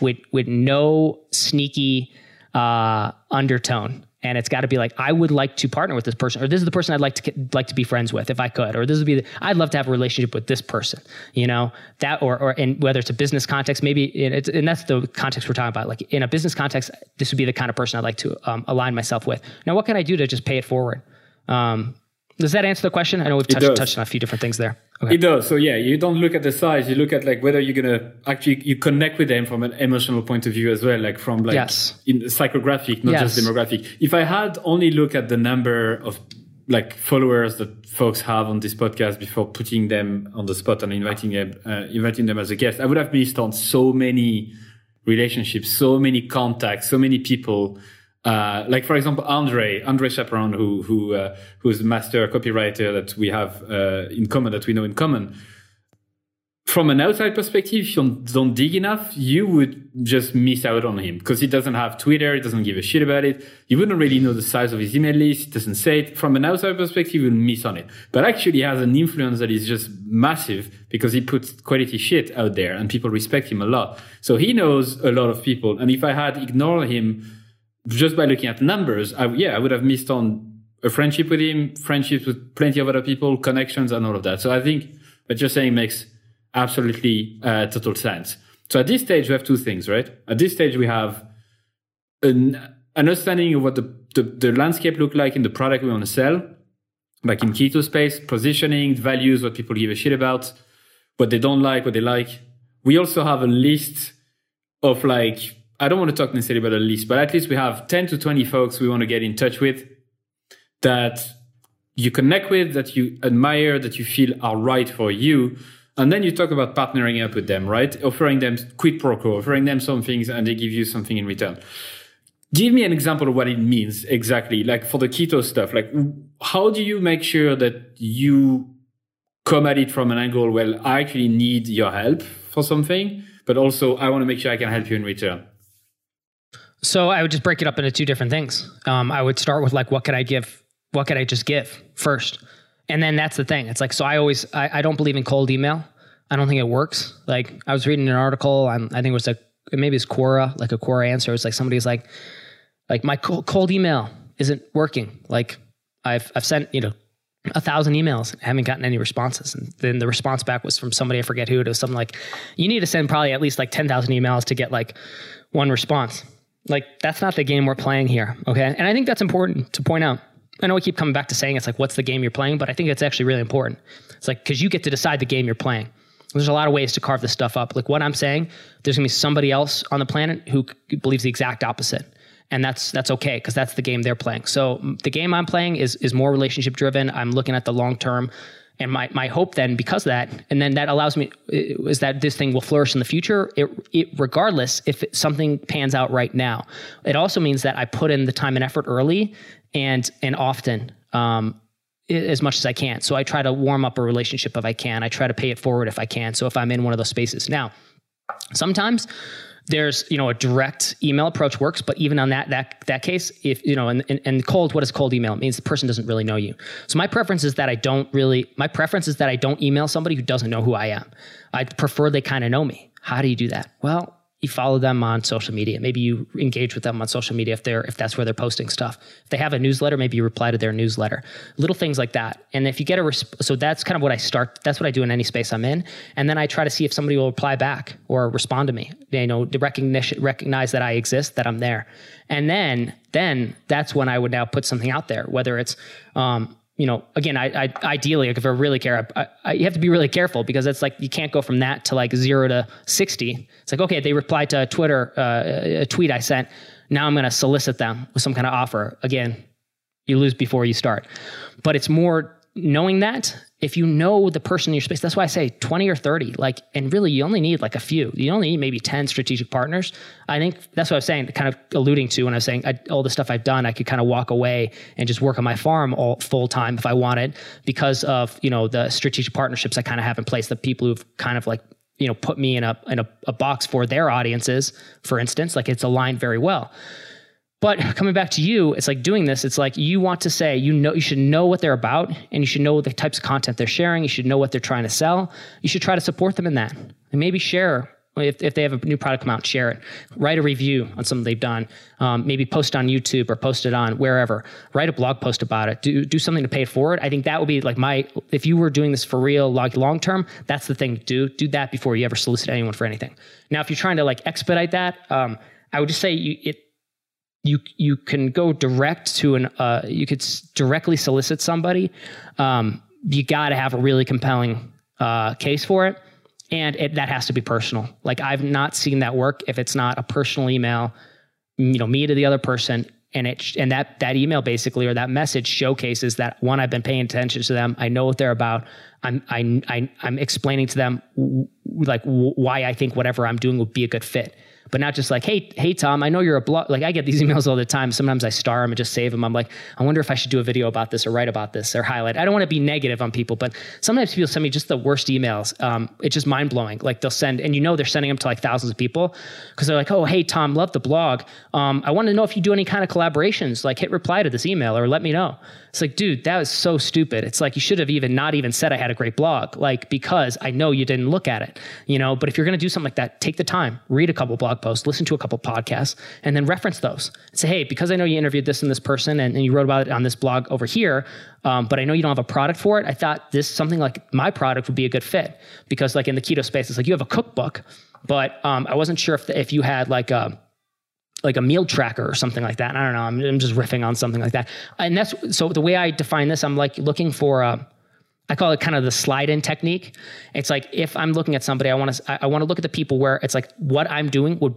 with with no sneaky uh, undertone and it's got to be like I would like to partner with this person, or this is the person I'd like to like to be friends with if I could, or this would be the, I'd love to have a relationship with this person, you know that, or or and whether it's a business context, maybe it's and that's the context we're talking about. Like in a business context, this would be the kind of person I'd like to um, align myself with. Now, what can I do to just pay it forward? Um, Does that answer the question? I know we've touched, touched on a few different things there. Okay. It does. So yeah, you don't look at the size. You look at like whether you're gonna actually you connect with them from an emotional point of view as well, like from like yes. in psychographic, not yes. just demographic. If I had only look at the number of like followers that folks have on this podcast before putting them on the spot and inviting them, uh, inviting them as a guest, I would have missed on so many relationships, so many contacts, so many people uh, like for example, Andre, Andre Chaperon, who who uh, who's a master copywriter that we have uh, in common, that we know in common. From an outside perspective, if you don't dig enough, you would just miss out on him because he doesn't have Twitter. He doesn't give a shit about it. You wouldn't really know the size of his email list. He doesn't say it. From an outside perspective, you would miss on it. But actually, he has an influence that is just massive because he puts quality shit out there and people respect him a lot. So he knows a lot of people. And if I had ignored him, just by looking at numbers, I, yeah, I would have missed on a friendship with him, friendships with plenty of other people, connections, and all of that. So I think what you're saying makes absolutely uh, total sense. So at this stage, we have two things, right? At this stage, we have an understanding of what the, the, the landscape look like in the product we want to sell, like in keto space, positioning, values, what people give a shit about, what they don't like, what they like. We also have a list of like I don't want to talk necessarily about a list, but at least we have 10 to 20 folks we want to get in touch with that you connect with, that you admire, that you feel are right for you. And then you talk about partnering up with them, right? Offering them quid pro quo, offering them some things and they give you something in return. Give me an example of what it means exactly. Like for the keto stuff, like how do you make sure that you come at it from an angle, well, I actually need your help for something, but also I want to make sure I can help you in return? So I would just break it up into two different things. Um, I would start with like, what could I give? What could I just give first? And then that's the thing. It's like, so I always, I, I don't believe in cold email. I don't think it works. Like I was reading an article on, I think it was like, maybe it's Quora, like a Quora answer. It's like somebody's like, like my cold email isn't working. Like I've, I've sent, you know, a thousand emails, haven't gotten any responses. And then the response back was from somebody, I forget who, it was something like, you need to send probably at least like 10,000 emails to get like one response. Like that's not the game we're playing here. Okay. And I think that's important to point out. I know we keep coming back to saying it's like, what's the game you're playing? But I think it's actually really important. It's like, cause you get to decide the game you're playing. There's a lot of ways to carve this stuff up. Like what I'm saying, there's gonna be somebody else on the planet who believes the exact opposite. And that's that's okay because that's the game they're playing. So the game I'm playing is is more relationship driven. I'm looking at the long term and my, my hope then, because of that, and then that allows me, is that this thing will flourish in the future, it, it, regardless if it, something pans out right now. It also means that I put in the time and effort early and, and often, um, as much as I can. So I try to warm up a relationship if I can. I try to pay it forward if I can. So if I'm in one of those spaces. Now, sometimes there's you know a direct email approach works but even on that that that case if you know and, and, and cold what is cold email? It means the person doesn't really know you. So my preference is that i don't really my preference is that i don't email somebody who doesn't know who i am. I prefer they kind of know me. How do you do that? Well you follow them on social media. Maybe you engage with them on social media if they're if that's where they're posting stuff. If they have a newsletter, maybe you reply to their newsletter. Little things like that. And if you get a resp- so that's kind of what I start. That's what I do in any space I'm in. And then I try to see if somebody will reply back or respond to me. You know, to recognition recognize that I exist, that I'm there. And then then that's when I would now put something out there, whether it's um, you know, again, I, I ideally, like if I really care, I, I, you have to be really careful because it's like you can't go from that to like zero to sixty. It's like okay, they replied to a Twitter uh, a tweet I sent. Now I'm going to solicit them with some kind of offer. Again, you lose before you start, but it's more knowing that if you know the person in your space, that's why I say 20 or 30, like, and really you only need like a few. You only need maybe 10 strategic partners. I think that's what I was saying, kind of alluding to when I was saying I, all the stuff I've done, I could kind of walk away and just work on my farm all full time if I wanted because of, you know, the strategic partnerships I kind of have in place, the people who've kind of like, you know, put me in a, in a, a box for their audiences, for instance, like it's aligned very well. But coming back to you, it's like doing this. It's like you want to say, you know, you should know what they're about and you should know the types of content they're sharing. You should know what they're trying to sell. You should try to support them in that and maybe share if, if they have a new product come out, share it. Write a review on something they've done. Um, maybe post on YouTube or post it on wherever. Write a blog post about it. Do do something to pay it forward. I think that would be like my. If you were doing this for real, like long term, that's the thing do. Do that before you ever solicit anyone for anything. Now, if you're trying to like expedite that, um, I would just say you, it you you can go direct to an uh, you could s- directly solicit somebody. Um, you got to have a really compelling uh, case for it, and it, that has to be personal. Like I've not seen that work if it's not a personal email. You know, me to the other person, and it and that that email basically or that message showcases that one I've been paying attention to them. I know what they're about. I'm I, I I'm explaining to them w- like w- why I think whatever I'm doing would be a good fit but not just like, hey, hey, Tom, I know you're a blog. Like I get these emails all the time. Sometimes I star them and just save them. I'm like, I wonder if I should do a video about this or write about this or highlight. I don't want to be negative on people, but sometimes people send me just the worst emails. Um, it's just mind blowing. Like they'll send, and you know they're sending them to like thousands of people because they're like, oh, hey, Tom, love the blog. Um, I want to know if you do any kind of collaborations. Like hit reply to this email or let me know. It's like, dude, that was so stupid. It's like you should have even not even said I had a great blog, like because I know you didn't look at it, you know. But if you're going to do something like that, take the time, read a couple blog posts, listen to a couple podcasts, and then reference those. And say, hey, because I know you interviewed this and this person, and, and you wrote about it on this blog over here, um, but I know you don't have a product for it. I thought this something like my product would be a good fit because, like in the keto space, it's like you have a cookbook, but um, I wasn't sure if if you had like a like a meal tracker or something like that. I don't know. I'm, I'm, just riffing on something like that. And that's so the way I define this, I'm like looking for a, I call it kind of the slide in technique. It's like if I'm looking at somebody, I want to I want to look at the people where it's like what I'm doing would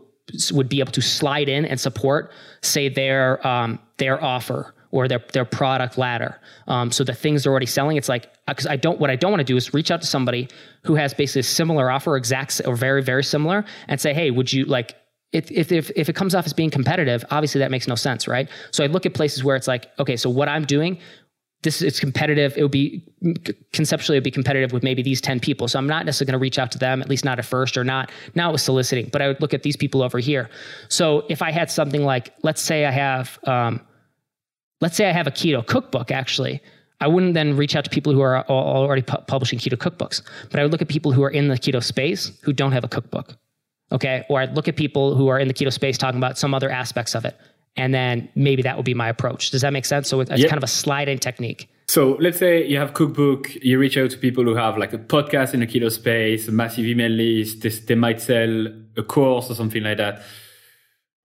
would be able to slide in and support, say their um, their offer or their their product ladder. Um, so the things they're already selling, it's like because I don't what I don't want to do is reach out to somebody who has basically a similar offer, exact or very very similar, and say, hey, would you like if, if, if, it comes off as being competitive, obviously that makes no sense, right? So I look at places where it's like, okay, so what I'm doing, this is competitive. It would be conceptually, it would be competitive with maybe these 10 people. So I'm not necessarily going to reach out to them, at least not at first or not, not with soliciting, but I would look at these people over here. So if I had something like, let's say I have, um, let's say I have a keto cookbook actually. I wouldn't then reach out to people who are already pu- publishing keto cookbooks, but I would look at people who are in the keto space who don't have a cookbook Okay. Or I'd look at people who are in the keto space talking about some other aspects of it. And then maybe that would be my approach. Does that make sense? So it's yep. kind of a slide in technique. So let's say you have cookbook, you reach out to people who have like a podcast in the keto space, a massive email list, they, they might sell a course or something like that.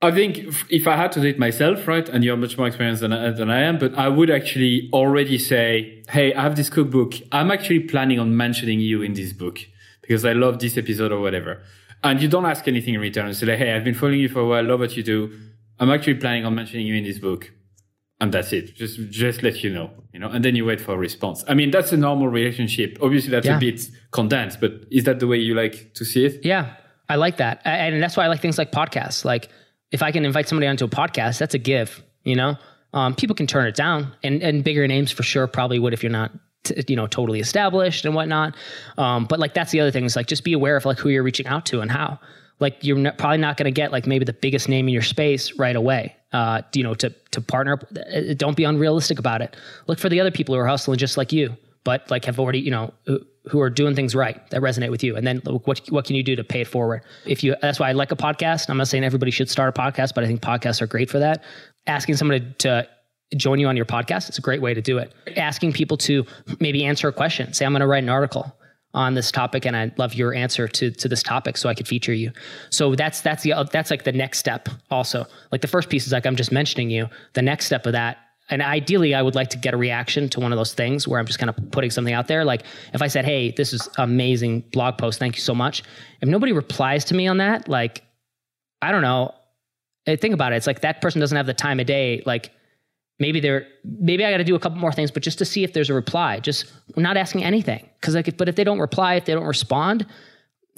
I think if I had to do it myself, right, and you're much more experienced than, than I am, but I would actually already say, hey, I have this cookbook. I'm actually planning on mentioning you in this book because I love this episode or whatever and you don't ask anything in return. You say, like, hey, I've been following you for a while, love what you do. I'm actually planning on mentioning you in this book. And that's it. Just just let you know, you know, and then you wait for a response. I mean, that's a normal relationship. Obviously, that's yeah. a bit condensed, but is that the way you like to see it? Yeah, I like that, and that's why I like things like podcasts. Like, if I can invite somebody onto a podcast, that's a give. You know, um, people can turn it down, and and bigger names for sure probably would if you're not t- you know totally established and whatnot. Um, but like that's the other thing is like just be aware of like who you're reaching out to and how. Like you're probably not going to get like maybe the biggest name in your space right away. Uh, you know, to to partner. Uh, don't be unrealistic about it. Look for the other people who are hustling just like you, but like have already you know who are doing things right that resonate with you and then what what can you do to pay it forward if you that's why i like a podcast i'm not saying everybody should start a podcast but i think podcasts are great for that asking somebody to join you on your podcast. It's a great way to do it. Asking people to maybe answer a question. Say, I'm going to write an article on this topic and I'd love your answer to, to this topic so I could feature you. So that's, that's the, that's like the next step also. Like the first piece is like, I'm just mentioning you. The next step of that and ideally i would like to get a reaction to one of those things where i'm just kind of putting something out there like if i said hey this is amazing blog post thank you so much if nobody replies to me on that like i don't know think about it it's like that person doesn't have the time of day like maybe they're maybe I got to do a couple more things, but just to see if there's a reply. Just not asking anything because like, if, but if they don't reply, if they don't respond,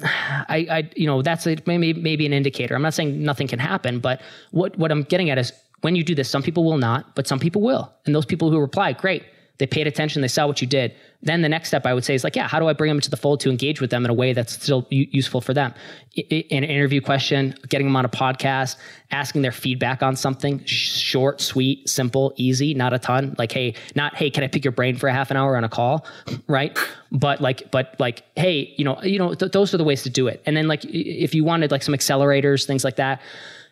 I, I you know that's a, maybe maybe an indicator. I'm not saying nothing can happen, but what what I'm getting at is when you do this, some people will not, but some people will, and those people who reply, great. They paid attention. They saw what you did. Then the next step I would say is like, yeah, how do I bring them into the fold to engage with them in a way that's still useful for them? I- an interview question, getting them on a podcast, asking their feedback on something, short, sweet, simple, easy, not a ton. Like, hey, not hey, can I pick your brain for a half an hour on a call, right? But like, but like, hey, you know, you know, th- those are the ways to do it. And then like, if you wanted like some accelerators, things like that.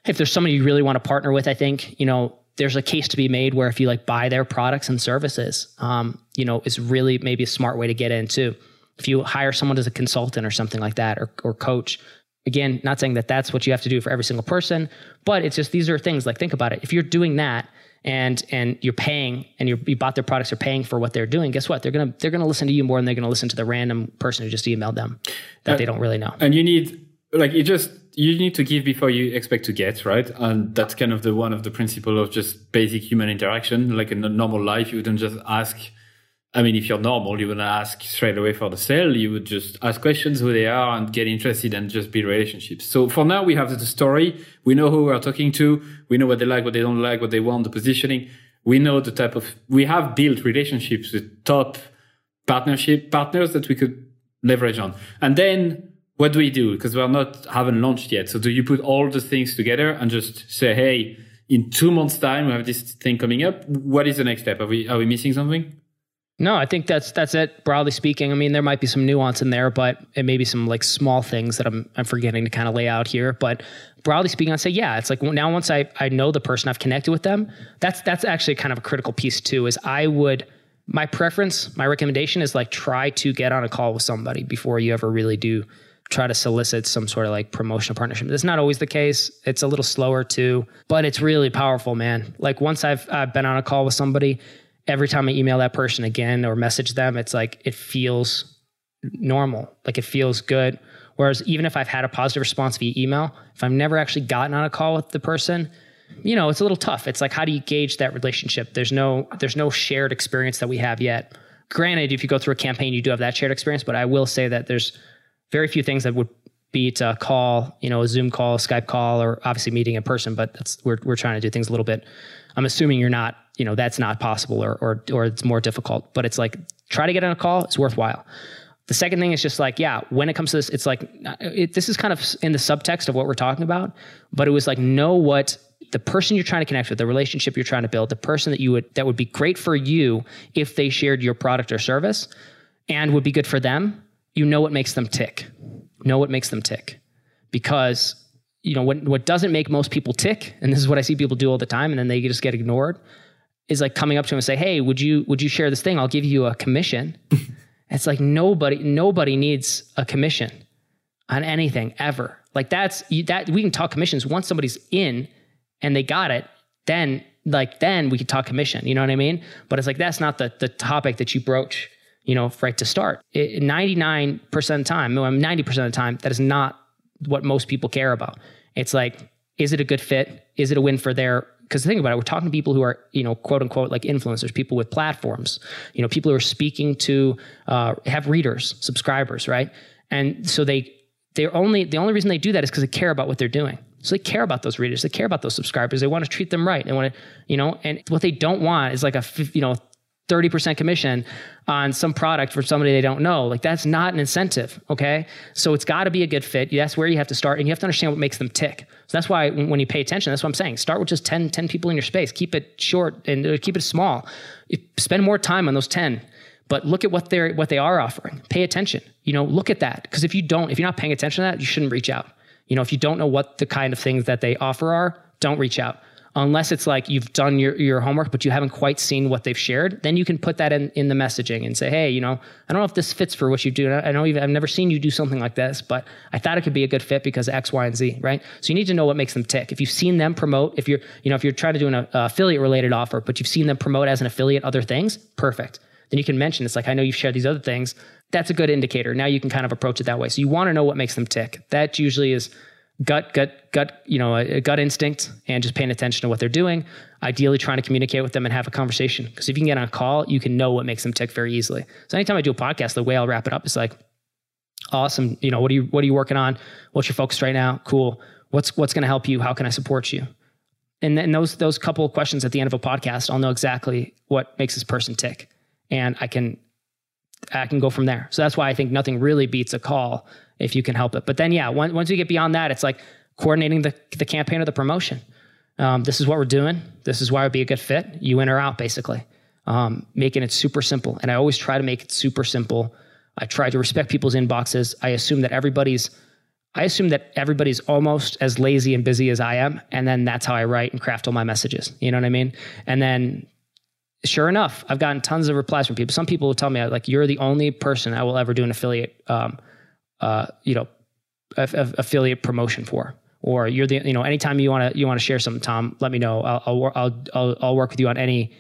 If there's somebody you really want to partner with, I think you know there's a case to be made where if you like buy their products and services, um, you know, is really maybe a smart way to get in too. If you hire someone as a consultant or something like that, or, or coach, Again, not saying that that's what you have to do for every single person, but it's just these are things like think about it. If you're doing that and and you're paying and you you bought their products, you're paying for what they're doing. Guess what? They're gonna they're gonna listen to you more than they're gonna listen to the random person who just emailed them that uh, they don't really know. And you need like you just you need to give before you expect to get, right? And that's kind of the one of the principle of just basic human interaction. Like in a normal life, you wouldn't just ask I mean, if you're normal, you wouldn't ask straight away for the sale. You would just ask questions who they are and get interested and just build relationships. So for now, we have the story. We know who we are talking to. We know what they like, what they don't like, what they want, the positioning. We know the type of, we have built relationships with top partnership partners that we could leverage on. And then what do we do? Because we're not, haven't launched yet. So do you put all the things together and just say, Hey, in two months time, we have this thing coming up. What is the next step? Are we, are we missing something? No, I think that's that's it. Broadly speaking, I mean, there might be some nuance in there, but it may be some like small things that I'm I'm forgetting to kind of lay out here. But broadly speaking, I'd say yeah, it's like now once I I know the person, I've connected with them. That's that's actually kind of a critical piece too. Is I would my preference, my recommendation is like try to get on a call with somebody before you ever really do try to solicit some sort of like promotional partnership. That's not always the case. It's a little slower too, but it's really powerful, man. Like once I've I've been on a call with somebody every time I email that person again or message them, it's like it feels normal, like it feels good. Whereas even if I've had a positive response via email, if I've never actually gotten on a call with the person, you know, it's a little tough. It's like how do you gauge that relationship? There's no there's no shared experience that we have yet. Granted, if you go through a campaign, you do have that shared experience, but I will say that there's very few things that would beat a call, you know, a Zoom call, Skype call, or obviously meeting in person. But that's we're we're trying to do things a little bit. I'm assuming you're not you know that's not possible or or or it's more difficult. But it's like try to get on a call. It's worthwhile. The second thing is just like, yeah, when it comes to this, it's like it, this is kind of in the subtext of what we're talking about. But it was like know what the person you're trying to connect with, the relationship you're trying to build, the person that you would that would be great for you if they shared your product or service, and would be good for them. You know what makes them tick. Know what makes them tick, because you know what what doesn't make most people tick, and this is what I see people do all the time, and then they just get ignored is like coming up to them and say, "Hey, would you would you share this thing? I'll give you a commission." it's like nobody nobody needs a commission on anything ever. Like that's that we can talk commissions once somebody's in and they got it, then like then we could talk commission. You know what I mean? But it's like that's not the the topic that you broach. You know, right to start. Nine percent of the time, ninety percent of the time, that is not what most people care about. It's like, is it a good fit? Is it a win for their because think about it, we're talking to people who are, you know, quote unquote, like influencers, people with platforms, you know, people who are speaking to, uh, have readers, subscribers, right? And so they, they're only, the only reason they do that is because they care about what they're doing. So they care about those readers, they care about those subscribers, they want to treat them right. They want to, you know, and what they don't want is like a, you know, 30% commission on some product for somebody they don't know. Like that's not an incentive. Okay. So it's got to be a good fit. That's where you have to start and you have to understand what makes them tick. So that's why when you pay attention, that's what I'm saying. Start with just 10, 10 people in your space. Keep it short and keep it small. Spend more time on those 10 but look at what they're what they are offering pay attention you know look at that because if you don't if you're not paying attention to that you shouldn't reach out you know if you don't know what the kind of things that they offer are don't reach out unless it's like you've done your, your homework but you haven't quite seen what they've shared then you can put that in, in the messaging and say hey you know i don't know if this fits for what you do. I know i've never seen you do something like this but i thought it could be a good fit because x y and z right? So you need to know what makes them tick. If you've seen them promote if you're you know if you're trying to do an uh, affiliate related offer but you've seen them promote as an affiliate other things perfect. Then you can mention it's like i know you've shared these other things. That's a good indicator. Now you can kind of approach it that way. So you want to know what makes them tick. That usually is gut, gut, gut, you know, a, a, gut instinct and just paying attention to what they're doing. Ideally, trying to communicate with them and have a conversation. Because if you can get on a call, you can know what makes them tick very easily. So anytime I do a podcast, the way I'll wrap it up is like, awesome. You know, what are you what are you working on? What's your focus right now? Cool. What's what's going to help you? How can I support you? And then those those couple of questions at the end of a podcast, I'll know exactly what makes this person tick, and I can I can go from there. So that's why I think nothing really beats a call if you can help it. But then, yeah, once, once you get beyond that, it's like coordinating the, the campaign or the promotion. Um, this is what we're doing. This is why it would be a good fit. You in or out, basically. Um, making it super simple. And I always try to make it super simple. I try to respect people's inboxes. I assume that everybody's I assume that everybody's almost as lazy and busy as I am. And then that's how I write and craft all my messages. You know what I mean? And then sure enough, I've gotten tons of replies from people. Some people will tell me like, you're the only person I will ever do an affiliate um, uh, you know, affiliate promotion for. Or you're the you know anytime you want to you want to share something tom let me know. I'll, I'll I'll I'll I'll work with you on any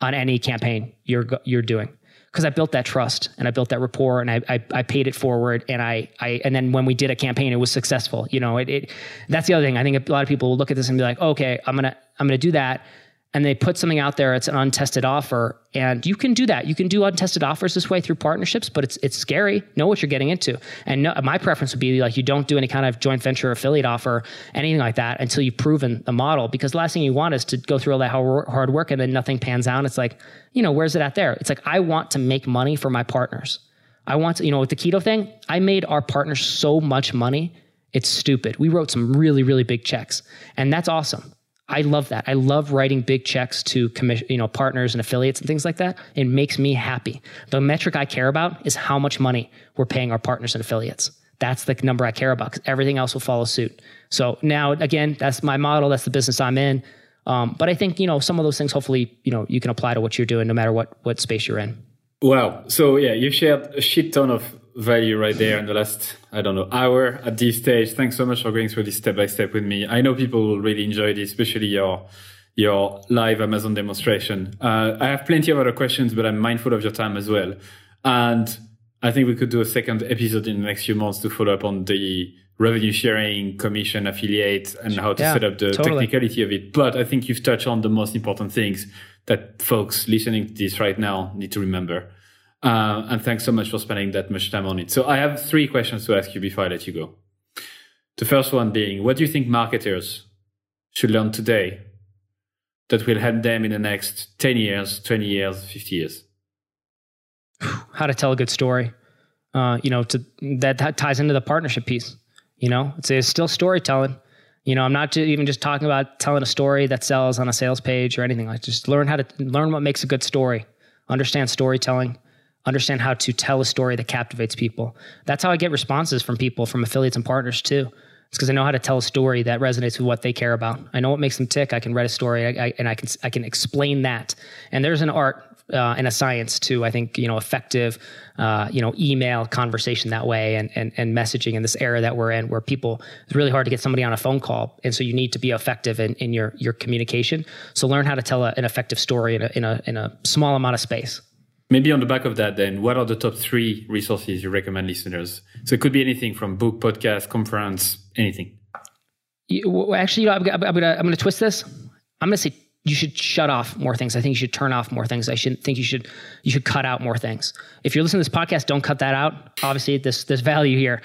on any campaign you're you're doing. Because I built that trust and I built that rapport and I, I, I paid it forward and I I and then when we did a campaign it was successful you know it, it that's the other thing. I think a lot of people will look at this and be like okay I'm gonna I'm gonna do that and they put something out there it's an untested offer and you can do that. You can do untested offers this way through partnerships but it's it's scary. Know what you're getting into. And no, my preference would be like you don't do any kind of joint venture affiliate offer anything like that until you've proven the model because the last thing you want is to go through all that hard work and then nothing pans out. It's like you know where's it at there? It's like i want to make money for my partners. I want to you know with the keto thing i made our partners so much money it's stupid. We wrote some really really big checks and that's awesome I love that. I love writing big checks to you know, partners and affiliates and things like that. It makes me happy. The metric I care about is how much money we're paying our partners and affiliates. That's the number I care about because everything else will follow suit. So now, again, that's my model. That's the business I'm in. Um, but I think you know some of those things. Hopefully, you know, you can apply to what you're doing, no matter what what space you're in. Wow. So yeah, you shared a shit ton of value right there in the last, I don't know, hour at this stage. Thanks so much for going through this step by step with me. I know people will really enjoy this, especially your, your live Amazon demonstration. Uh, I have plenty of other questions, but I'm mindful of your time as well. And I think we could do a second episode in the next few months to follow up on the revenue sharing, commission, affiliate, and how to yeah, set up the totally. technicality of it. But I think you've touched on the most important things that folks listening to this right now need to remember. Uh, and thanks so much for spending that much time on it. So I have three questions to ask you before I let you go. The first one being, what do you think marketers should learn today that will help them in the next 10 years, 20 years, 50 years? How to tell a good story. Uh, you know, to, that, that ties into the partnership piece. You know, it's, it's still storytelling. You know, I'm not even just talking about telling a story that sells on a sales page or anything like. Just learn how to learn what makes a good story. Understand storytelling understand how to tell a story that captivates people. That's how I get responses from people, from affiliates and partners too. It's because I know how to tell a story that resonates with what they care about. I know what makes them tick. I can write a story, I, I, and I can I can explain that. And there's an art uh, and a science to I think you know effective uh, you know email conversation that way and, and and messaging in this era that we're in where people it's really hard to get somebody on a phone call and so you need to be effective in, in your your communication. So learn how to tell a, an effective story in a in a in a small amount of space. Maybe on the back of that, then, what are the top three resources you recommend listeners? So it could be anything from book, podcast, conference, anything. Actually, you know, I'm, I'm, gonna I'm gonna twist this. I'm gonna say you should shut off more things. I think you should turn off more things. I should think you should you should cut out more things. If you're listening to this podcast, don't cut that out. Obviously, this this value here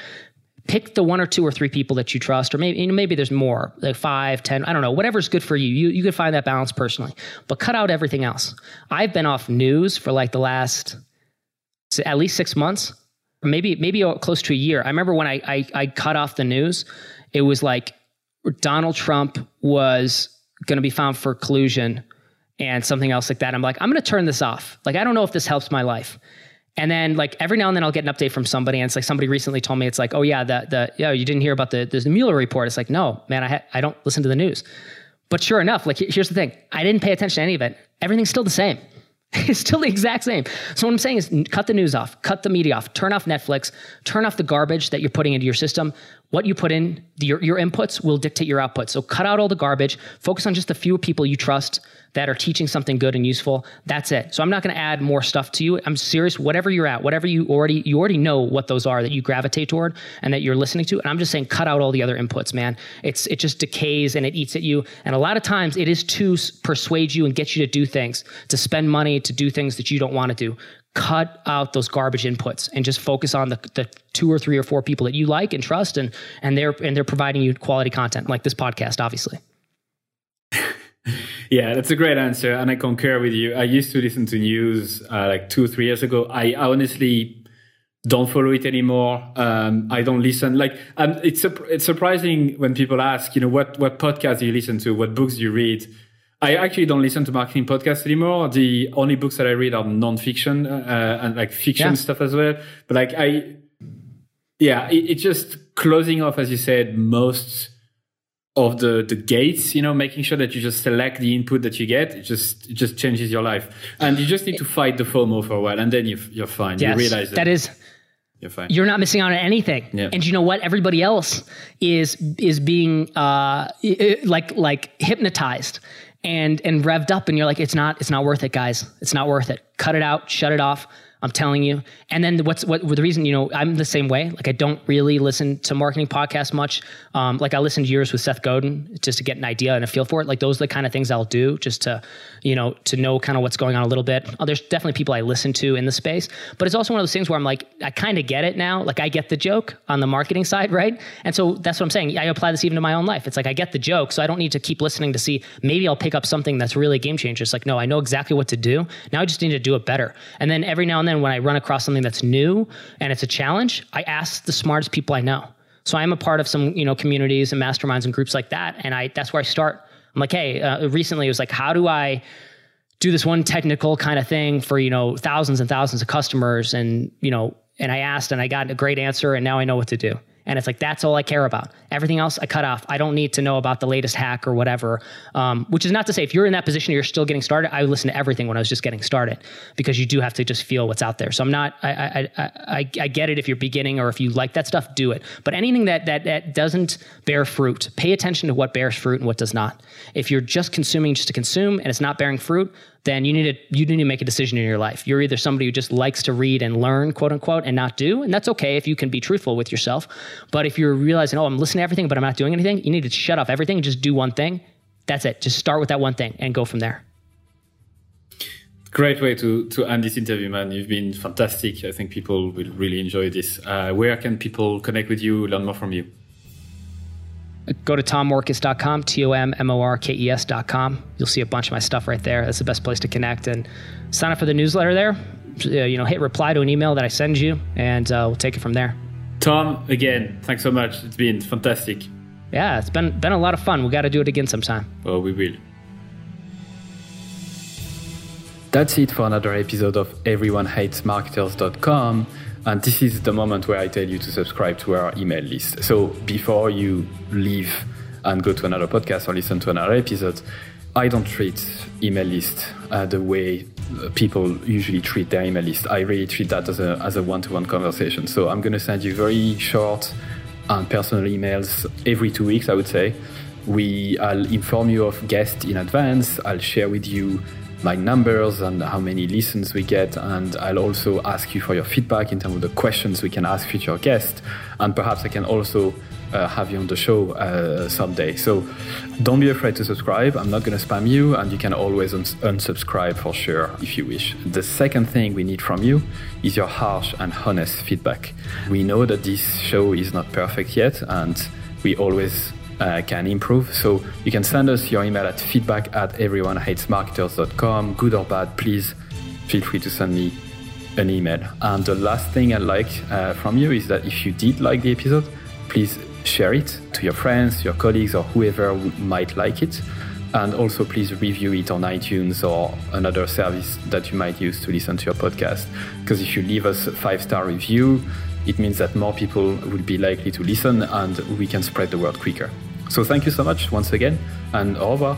pick the one or two or three people that you trust, or maybe you know, maybe there's more, like five, ten, I don't know, whatever's good for you. You you can find that balance personally, but cut out everything else. I've been off news for like the last at least six months, maybe maybe close to a year. I remember when I I, I cut off the news, it was like Donald Trump was going to be found for collusion and something else like that. I'm like, I'm going to turn this off. Like, I don't know if this helps my life. And then like every now and then I'll get an update from somebody, and it's like somebody recently told me it's like, oh yeah, the the yeah, you didn't hear about the the Mueller report. It's like, no, man, I ha- I don't listen to the news. But sure enough, like here's the thing, I didn't pay attention to any of it. Everything's still the same. it's still the exact same. So what I'm saying is cut the news off, cut the media off, turn off Netflix, turn off the garbage that you're putting into your system. What you put in, your, your inputs will dictate your output. So cut out all the garbage, focus on just the few people you trust that are teaching something good and useful. That's it. So I'm not going to add more stuff to you. I'm serious. Whatever you're at, whatever you already you already know what those are that you gravitate toward and that you're listening to. And I'm just saying, cut out all the other inputs, man. It's it just decays and it eats at you. And a lot of times it is to persuade you and get you to do things, to spend money, to do things that you don't want to do cut out those garbage inputs and just focus on the, the two or three or four people that you like and trust and and they're and they're providing you quality content like this podcast obviously yeah, that's a great answer, and I concur with you. I used to listen to news uh, like two, three years ago. I honestly don't follow it anymore. Um, I don't listen. Like, um, it's it's surprising when people ask, you know, what what podcasts do you listen to? What books do you read? I actually don't listen to marketing podcasts anymore. The only books that I read are nonfiction uh, and like fiction yeah. stuff as well. But like I, yeah, it, it's just closing off, as you said, most of the the gates you know making sure that you just select the input that you get it just it just changes your life and you just need to fight the fomo for a while and then you, you're fine yes, you realize that is you're fine. You're not missing out on anything. Yeah. And you know what? Everybody else is is being uh, like like hypnotized and and revved up, and you're like, it's not it's not worth it, guys. It's not worth it. Cut it out. Shut it off. I'm telling you. And then what's what the reason, you know, I'm the same way. Like I don't really listen to marketing podcasts much. Um, like I listened to yours with Seth Godin just to get an idea and a feel for it. Like those are the kind of things I'll do just to, you know, to know kind of what's going on a little bit. Oh, there's definitely people I listen to in the space, but it's also one of those things where I'm like, I kind of get it now. Like I get the joke on the marketing side, right? And so that's what I'm saying. I apply this even to my own life. It's like I get the joke, so I don't need to keep listening to see maybe I'll pick up something that's really game changer. It's like, no, I know exactly what to do. Now I just need to do it better. And then every now and then when I run across something that's new and it's a challenge, I ask the smartest people I know. So I'm a part of some, you know, communities and masterminds and groups like that. And I, that's where I start. I'm like, hey, uh, recently it was like, how do I do this one technical kind of thing for, you know, thousands and thousands of customers? And, you know, and I asked and I got a great answer and now I know what to do. And it's like, that's all I care about. Everything else I cut off. I don't need to know about the latest hack or whatever. Um, which is not to say if you're in that position, you're still getting started. I would listen to everything when I was just getting started because you do have to just feel what's out there. So I'm not, I, I, I, I, I get it if you're beginning or if you like that stuff, do it. But anything that, that, that doesn't bear fruit, pay attention to what bears fruit and what does not. If you're just consuming just to consume and it's not bearing fruit, then you need to you need to make a decision in your life. You're either somebody who just likes to read and learn, quote unquote, and not do, and that's okay if you can be truthful with yourself. But if you're realizing, oh, I'm listening to everything, but I'm not doing anything, you need to shut off everything and just do one thing. That's it. Just start with that one thing and go from there. Great way to to end this interview, man. You've been fantastic. I think people will really enjoy this. Uh, where can people connect with you, learn more from you? Go to tommorkes.com, T O M M O R K E S.com. You'll see a bunch of my stuff right there. That's the best place to connect. And sign up for the newsletter there. Uh, you know, hit reply to an email that I send you, and uh, we'll take it from there. Tom, again, thanks so much. It's been fantastic. Yeah, it's been been a lot of fun. We got to do it again sometime. Well, we will. That's it for another episode of EveryoneHatesMarketers.com. And this is the moment where I tell you to subscribe to our email list. So before you leave and go to another podcast or listen to another episode, I don't treat email list uh, the way people usually treat their email list. I really treat that as a, as a one-to-one conversation. So I'm going to send you very short and personal emails every two weeks, I would say. We, I'll inform you of guests in advance. I'll share with you my numbers and how many listens we get. And I'll also ask you for your feedback in terms of the questions we can ask future guests. And perhaps I can also uh, have you on the show uh, someday. So don't be afraid to subscribe. I'm not going to spam you, and you can always uns- unsubscribe for sure if you wish. The second thing we need from you is your harsh and honest feedback. We know that this show is not perfect yet, and we always uh, can improve. So you can send us your email at feedback at everyonehatesmarketers.com. Good or bad, please feel free to send me an email. And the last thing I'd like uh, from you is that if you did like the episode, please share it to your friends, your colleagues, or whoever might like it. And also, please review it on iTunes or another service that you might use to listen to your podcast. Because if you leave us a five star review, it means that more people will be likely to listen and we can spread the word quicker. So, thank you so much once again, and au revoir.